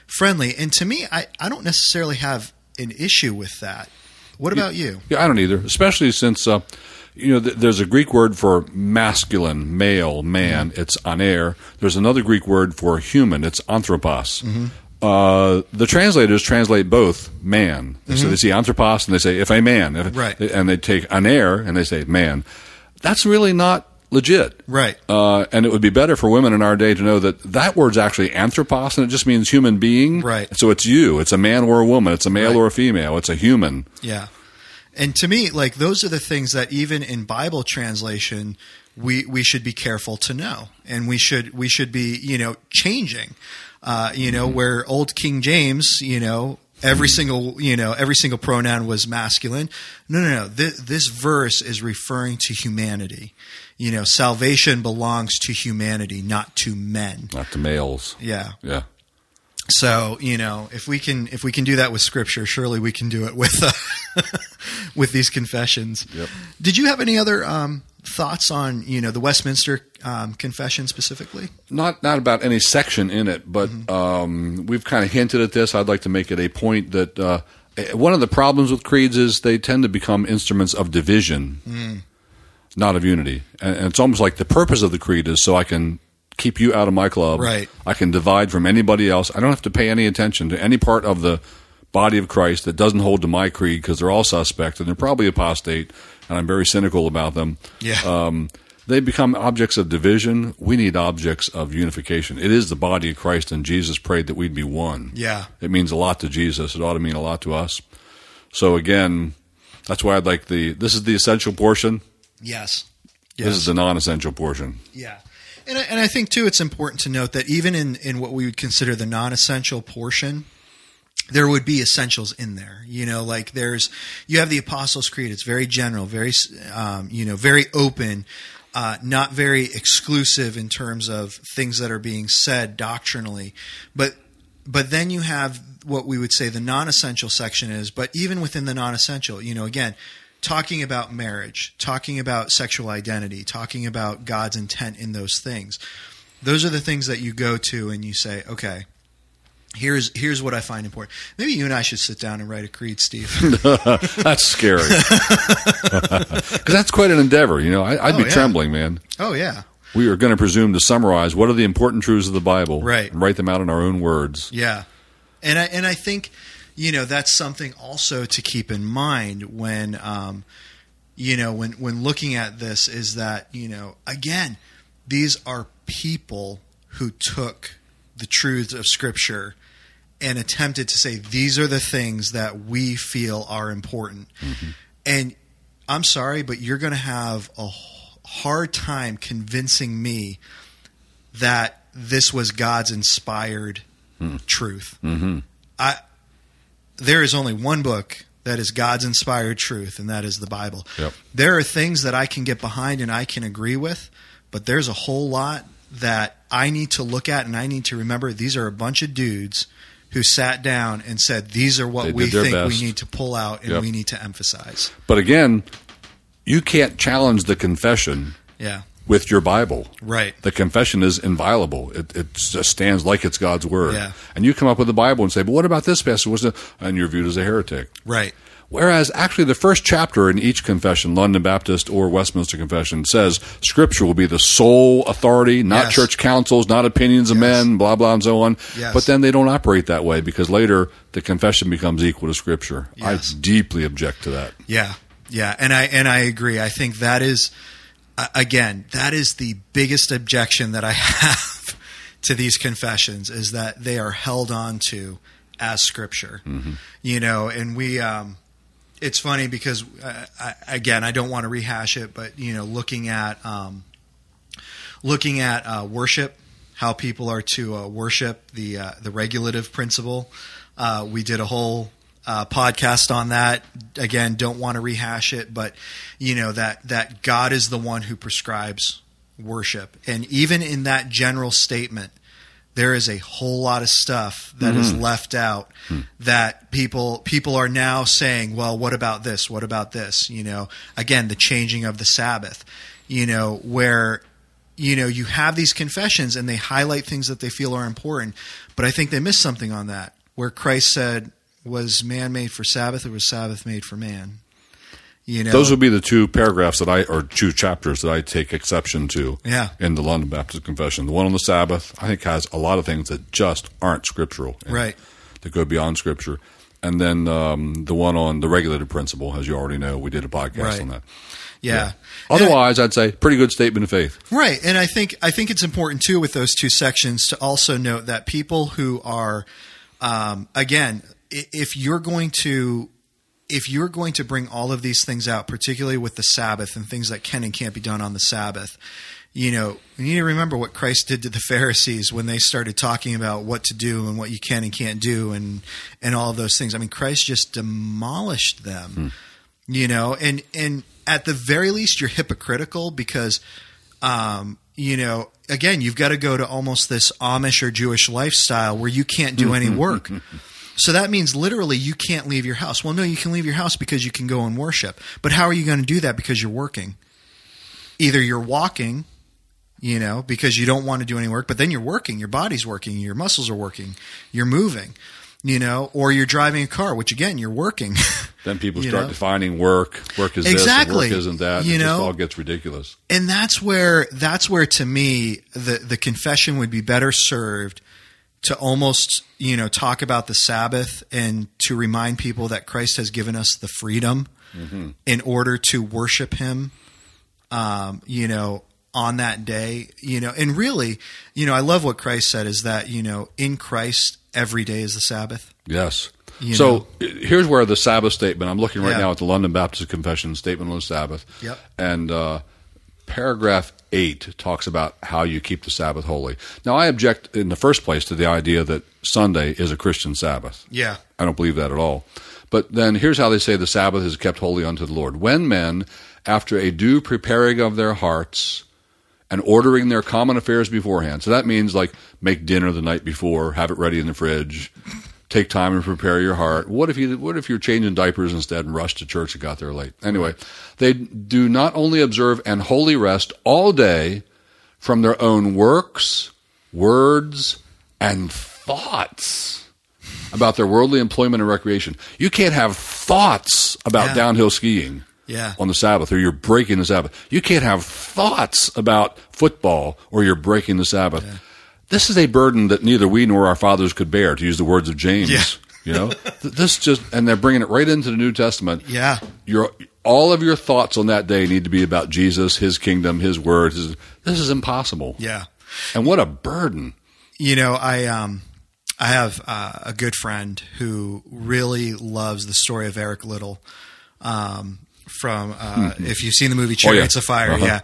friendly. And to me, I, I don't necessarily have an issue with that. What about you? Yeah, I don't either, especially since uh, you know th- there's a Greek word for masculine, male, man. It's aner. There's another Greek word for human. It's anthropos. Uh, the translators translate both man. So they see anthropos and they say if a man, if, Right. and they take aner and they say man. That's really not legit. Right. Uh, and it would be better for women in our day to know that that word's actually anthropos, and it just means human being. Right. So it's you. It's a man or a woman. It's a male Right. or a female. It's a human. Yeah. And to me, like those are the things that even in Bible translation, we we should be careful to know, and we should we should be you know changing. Uh, you know, where old King James, you know, every single you know every single pronoun was masculine. No, no, no. This, this verse is referring to humanity. You know, salvation belongs to humanity, not to men. Not to males. Yeah. Yeah. So you know, if we can if we can do that with Scripture, surely we can do it with uh, with these confessions. Yep. Did you have any other um, thoughts on you know the Westminster um, Confession specifically? Not not about any section in it, but um, we've kind of hinted at this. I'd like to make it a point that uh, eh, one of the problems with creeds is they tend to become instruments of division, not of unity. And, and it's almost like the purpose of the creed is so I can keep you out of my club. Right. I can divide from anybody else. I don't have to pay any attention to any part of the body of Christ that doesn't hold to my creed because they're all suspect and they're probably apostate, and I'm very cynical about them. Yeah. Um, they become objects of division. We need objects of unification. It is the body of Christ, and Jesus prayed that we'd be one. Yeah. It means a lot to Jesus. It ought to mean a lot to us. So again, that's why I'd like the. This is the essential portion. Yes. This is the non-essential portion. Yeah. And I, and I think too, it's important to note that even in, in what we would consider the non-essential portion, there would be essentials in there. You know, like there's you have the Apostles' Creed. It's very general, very um, you know, very open, uh, not very exclusive in terms of things that are being said doctrinally. But but then you have what we would say the non-essential section is. But even within the non-essential, you know, again. Talking about marriage, talking about sexual identity, talking about God's intent in those things. Those are the things that you go to and you say, okay, here's here's what I find important. Maybe you and I should sit down and write a creed, Steve. That's scary because that's quite an endeavor. You know, I, I'd Oh, be yeah. trembling, man. oh yeah, We are going to presume to summarize what are the important truths of the Bible, Right. And write them out in our own words. yeah, and I and I think you know that's something also to keep in mind when um, you know when when looking at this is that you know again these are people who took the truths of Scripture and attempted to say these are the things that we feel are important. And I'm sorry, but you're going to have a hard time convincing me that this was God's inspired truth. Mm-hmm. I there is only one book that is God's inspired truth, and that is the Bible. Yep. There are things that I can get behind and I can agree with, but there's a whole lot that I need to look at and I need to remember these are a bunch of dudes who sat down and said these are what They we think best. we need to pull out and Yep. we need to emphasize. But again, you can't challenge the confession Yeah. with your Bible. Right. The confession is inviolable. It, it just stands like it's God's word. Yeah. And you come up with the Bible and say, "But what about this passage?" And you're viewed as a heretic. Right. Whereas actually the first chapter in each confession, London Baptist or Westminster Confession, says Scripture will be the sole authority, not Yes. church councils, not opinions of Yes. men, blah, blah, and so on. Yes. But then they don't operate that way because later the confession becomes equal to Scripture. I deeply object to that. Yeah, yeah, and I and I agree. I think that is again that is the biggest objection that I have to these confessions is that they are held on to as scripture. You know, and we um, it's funny because uh, I, again, I don't want to rehash it, but you know, looking at um, looking at uh, worship, how people are to uh, worship the uh, the regulative principle. Uh, we did a whole uh, podcast on that. Again, don't want to rehash it, but you know that that God is the one who prescribes worship, and even in that general statement, there is a whole lot of stuff that mm-hmm. is left out hmm. that people people are now saying, well, what about this? What about this? You know, again, the changing of the Sabbath. You know, where you know you have these confessions and they highlight things that they feel are important, but I think they miss something on that. Where Christ said, "Was man made for Sabbath, or was Sabbath made for man?" You know, those would be the two paragraphs that I, or two chapters that I take exception to. Yeah. In the London Baptist Confession, the one on the Sabbath, I think has a lot of things that just aren't scriptural. Right. That go beyond Scripture, and then um, the one on the regulated principle, as you already know, we did a podcast right. on that. Yeah. yeah. Otherwise, I, I'd say pretty good statement of faith. Right, and I think I think it's important too with those two sections to also note that people who are, um, again, if you're going to if you're going to bring all of these things out, particularly with the Sabbath and things that can and can't be done on the Sabbath, you know, you need to remember what Christ did to the Pharisees when they started talking about what to do and what you can and can't do and and all of those things. I mean, Christ just demolished them. Hmm. You know, and and at the very least you're hypocritical because um, you know, again, you've got to go to almost this Amish or Jewish lifestyle where you can't do any work. So that means literally you can't leave your house. Well, no, you can leave your house because you can go and worship. But how are you going to do that because you're working? Either you're walking, you know, because you don't want to do any work, but then you're working, your body's working, your muscles are working, you're moving, you know, or you're driving a car, which again, you're working. then people start know? defining work. Work is exactly. this, work isn't that. You it know, all gets ridiculous. And that's where that's where to me the the confession would be better served to almost you know talk about the Sabbath and to remind people that Christ has given us the freedom mm-hmm. in order to worship Him. Um, you know, on that day, you know, and really, you know, I love what Christ said is that you know, in Christ, every day is the Sabbath. Yes. You so know? here's where the Sabbath statement. I'm looking right yeah. now at the London Baptist Confession statement on the Sabbath. Yep. And uh, paragraph 8 talks about how you keep the Sabbath holy. Now, I object in the first place to the idea that Sunday is a Christian Sabbath. Yeah. I don't believe that at all. But then here's how they say the Sabbath is kept holy unto the Lord. When men, after a due preparing of their hearts, and ordering their common affairs beforehand. So that means like make dinner the night before, have it ready in the fridge, take time and prepare your heart. What if you what if you're changing diapers instead and rushed to church and got there late? Anyway, they do not only observe an holy rest all day from their own works, words, and thoughts about their worldly employment and recreation. You can't have thoughts about yeah. downhill skiing. Yeah. on the Sabbath, or you're breaking the Sabbath. You can't have thoughts about football, or you're breaking the Sabbath. Yeah. This is a burden that neither we nor our fathers could bear, to use the words of James. Yeah. you know, this just, and they're bringing it right into the New Testament. Yeah. Your, all of your thoughts on that day need to be about Jesus, His kingdom, His word. His, this is impossible. Yeah. And what a burden. You know, I, um, I have uh, a good friend who really loves the story of Eric Liddell. Um, from uh, mm-hmm. if you've seen the movie Chariots oh, yeah. of Fire, uh-huh. yeah,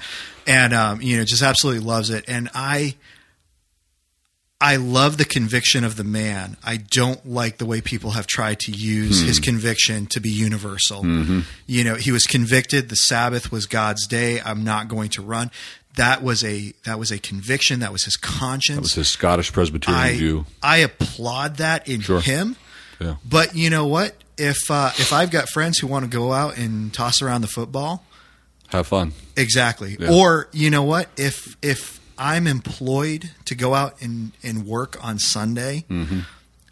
and um, you know just absolutely loves it. And I I love the conviction of the man. I don't like the way people have tried to use hmm. his conviction to be universal. Mm-hmm. You know, he was convicted. The Sabbath was God's day. I'm not going to run. That was a that was a conviction. That was his conscience. That was his Scottish Presbyterian I, view. I applaud that in sure. him. Yeah. But you know what? If uh, if I've got friends who want to go out and toss around the football, have fun. Exactly. Yeah. Or you know what? If if I'm employed to go out and, and work on Sunday, mm-hmm.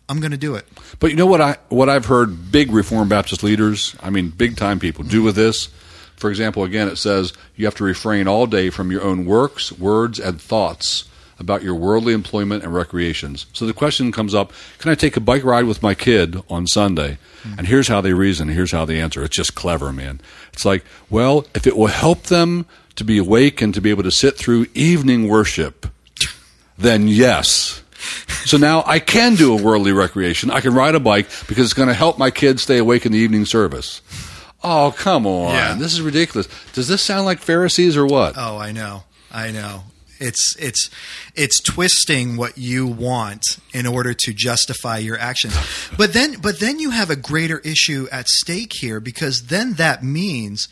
I'm going to do it. But you know what I what I've heard big Reformed Baptist leaders, I mean big time people, do with this. For example, again, it says you have to refrain all day from your own works, words, and thoughts about your worldly employment and recreations. So the question comes up can I take a bike ride with my kid on Sunday? Mm-hmm. And here's how they reason, here's how they answer. It's just clever, man. It's like, well, if it will help them to be awake and to be able to sit through evening worship, then yes. So now I can do a worldly recreation. I can ride a bike because it's going to help my kids stay awake in the evening service. Oh, come on. Yeah. This is ridiculous. Does this sound like Pharisees or what? Oh, I know. I know. It's it's it's twisting what you want in order to justify your actions. But then but then you have a greater issue at stake here because then that means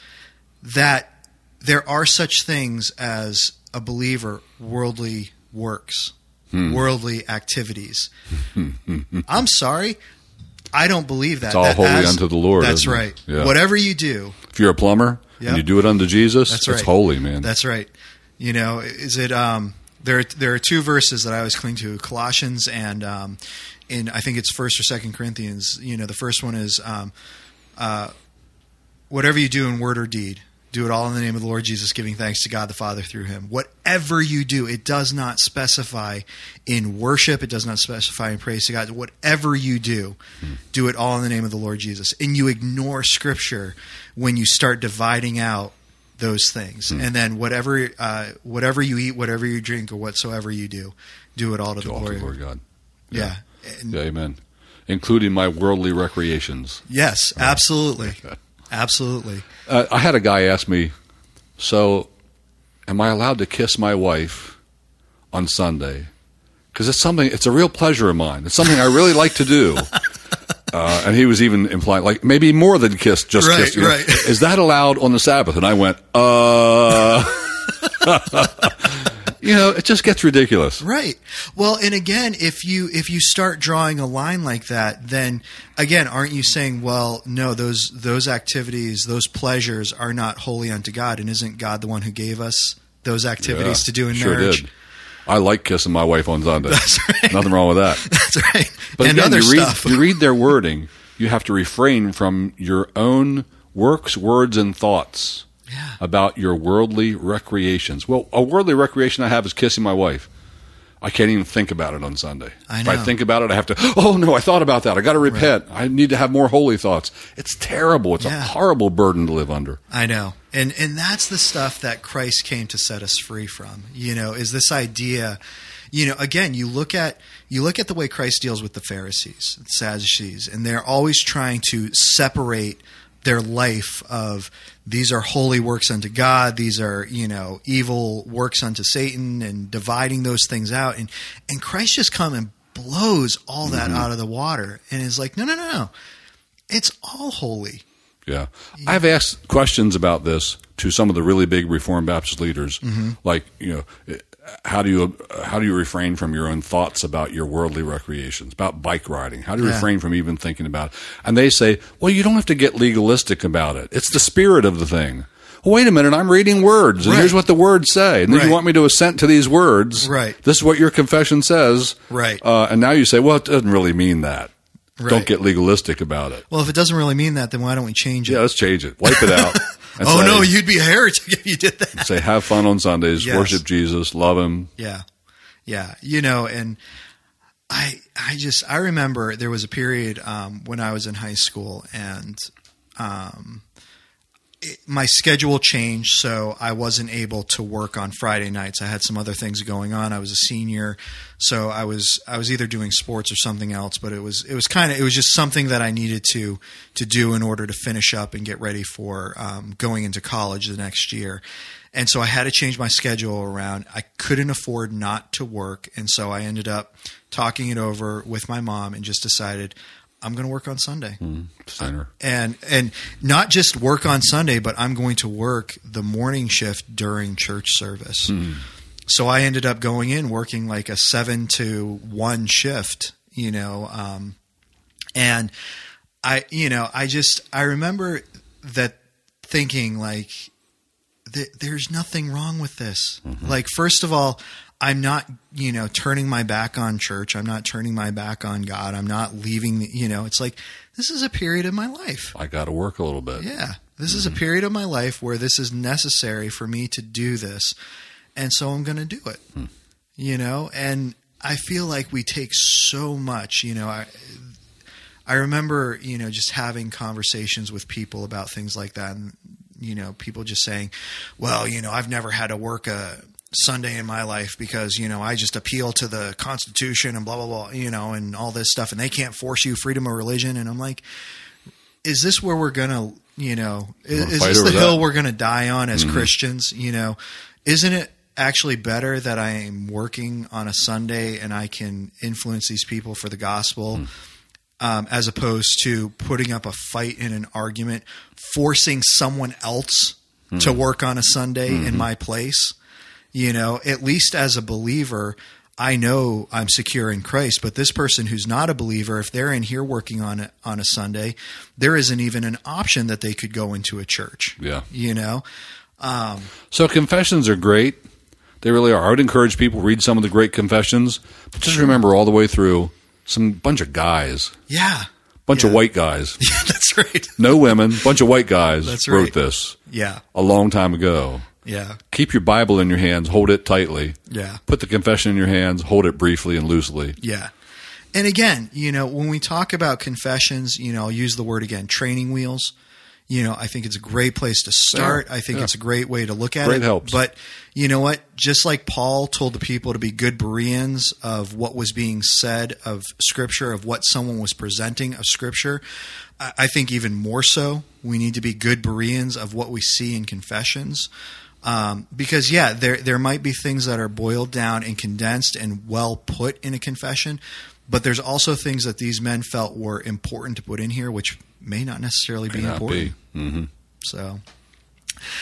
that there are such things as a believer worldly works, worldly activities. I'm sorry. I don't believe that. It's all That holy as- unto the Lord, That's right. Yeah. Whatever you do, If you're a plumber Yep. and you do it unto Jesus, That's it's right. holy, man. That's right. You know, is it um there there are two verses that I always cling to, Colossians and um in I think it's first or second Corinthians. You know, the first one is um uh whatever you do in word or deed, do it all in the name of the Lord Jesus, giving thanks to God the Father through him. Whatever you do, it does not specify in worship, it does not specify in praise to God. Whatever you do, do it all in the name of the Lord Jesus. And you ignore scripture when you start dividing out those things. And then whatever uh, whatever you eat, whatever you drink, or whatsoever you do, do it all to the all to glory. the Lord God. Yeah. And- Yeah, amen. Including my worldly recreations. Yes, absolutely. Absolutely. Uh, I had a guy ask me, so am I allowed to kiss my wife on Sunday? Because it's something, it's a real pleasure of mine. It's something I really like to do. Uh, and he was even implying, like, maybe more than kiss, just Right, kiss. you know. right. Is that allowed on the Sabbath? And I went, uh. you know, it just gets ridiculous. Right. Well, and again, if you if you start drawing a line like that, then again, aren't you saying, well, no, those those activities, those pleasures are not holy unto God, and isn't God the one who gave us those activities Yeah, to do in sure marriage? Did. I like kissing my wife on Sunday. That's right. Nothing wrong with that. That's right. But and again, other you read, stuff. you read their wording. You have to refrain from your own works, words, and thoughts Yeah. about your worldly recreations. Well, a worldly recreation I have is kissing my wife. I can't even think about it on Sunday. I If I think about it, I have to. Oh no, I thought about that. I got to repent. I need to have more holy thoughts. It's terrible. It's Yeah. a horrible burden to live under. I know. And and that's the stuff that Christ came to set us free from. You know, is this idea you know, again, you look at you look at the way Christ deals with the Pharisees, the Sadducees, and they're always trying to separate their life of these are holy works unto God, these are, you know, evil works unto Satan and dividing those things out. And and Christ just come and blows all that out of the water and is like, no, no, no, no. It's all holy. Yeah. I've asked questions about this to some of the really big Reformed Baptist leaders, Mm-hmm. like you know, how do you how do you refrain from your own thoughts about your worldly recreations, about bike riding? How do you Yeah. refrain from even thinking about it? And they say, well, you don't have to get legalistic about it. It's the spirit of the thing. Well, wait a minute, I'm reading words, and Right. here's what the words say, and then Right. you want me to assent to these words. Right. This is what your confession says. Right. Uh, and now you say, well, it doesn't really mean that. Right. Don't get legalistic about it. Well, if it doesn't really mean that, then why don't we change it? Yeah, let's change it. Wipe it out. and oh say- no, you'd be a heretic if you did that. say have fun on Sundays, Yes. worship Jesus, love him. Yeah, yeah. You know, and I, I just, I remember there was a period um, when I was in high school, and um, my schedule changed, so I wasn't able to work on Friday nights. I had some other things going on. I was a senior, so I was, I was either doing sports or something else. But it was, it was kind of, it was just something that I needed to, to do in order to finish up and get ready for um, going into college the next year. And so I had to change my schedule around. I couldn't afford not to work. And so I ended up talking it over with my mom and just decided I'm going to work on Sunday. Hmm, Sinner. And and not just work on Sunday, but I'm going to work the morning shift during church service. Hmm. So I ended up going in working like a 7 to 1 shift, you know, um, and I you know, I just I remember that thinking like th- there's nothing wrong with this. Mm-hmm. Like, first of all, I'm not, you know, turning my back on church. I'm not turning my back on God. I'm not leaving, the, you know, it's like, this is a period of my life. I got to work a little bit. Yeah. This is a mm-hmm. period of my life where this is necessary for me to do this. And so I'm going to do it, hmm. you know, and I feel like we take so much, you know, I, I remember, you know, just having conversations with people about things like that, and you know, people just saying, "Well, you know, I've never had to work a Sunday in my life because you know I just appeal to the Constitution and blah blah blah, you know, and all this stuff, and they can't force you freedom of religion." And I'm like, "Is this where we're gonna you know, is, is this the hill that? we're to die on as Christians? You know, isn't it actually better that I am working on a Sunday and I can influence these people for the gospel? Um, as opposed to putting up a fight in an argument, forcing someone else to work on a Sunday in my place. You know, at least as a believer, I know I'm secure in Christ. But this person who's not a believer, if they're in here working on it on a Sunday, there isn't even an option that they could go into a church. Yeah. You know, um, So confessions are great. They really are. I would encourage people read some of the great confessions, but just remember all the way through some bunch of guys, yeah, bunch Yeah. of white guys, yeah, that's right. no women, bunch of white guys That's wrote this Yeah, a long time ago. Yeah, Keep your Bible in your hands, hold it tightly. yeah. Put the confession in your hands, hold it briefly and loosely. Yeah. And again, you know, when we talk about confessions, you know, I'll use the word again, training wheels. You know, I think it's a great place to start. Yeah, I think yeah. it's a great way to look at Great it. helps. But you know what? Just like Paul told the people to be good Bereans of what was being said of Scripture, of what someone was presenting of Scripture, I I think even more so, we need to be good Bereans of what we see in confessions. Um, because yeah, there there might be things that are boiled down and condensed and well put in a confession, but there's also things that these men felt were important to put in here, which may not necessarily be not important. be. hmm So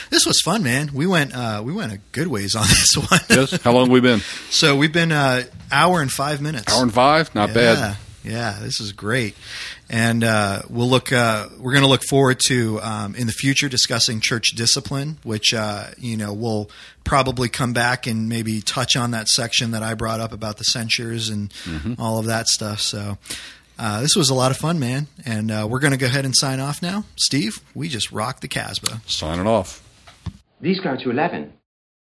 this was fun, man. We went uh, we went a good ways on this one. Yes. How long have we been? so we've been uh, hour and five minutes. Hour and five? Not yeah, bad. Yeah, this is great, and uh, we'll look. Uh, we're going to look forward to um, in the future discussing church discipline, which uh, you know we'll probably come back and maybe touch on that section that I brought up about the censures and Mm-hmm. all of that stuff. So. Uh, this was a lot of fun, man, and uh, we're going to go ahead and sign off now. Steve, we just rocked the Casbah. Signing off. These go to 11.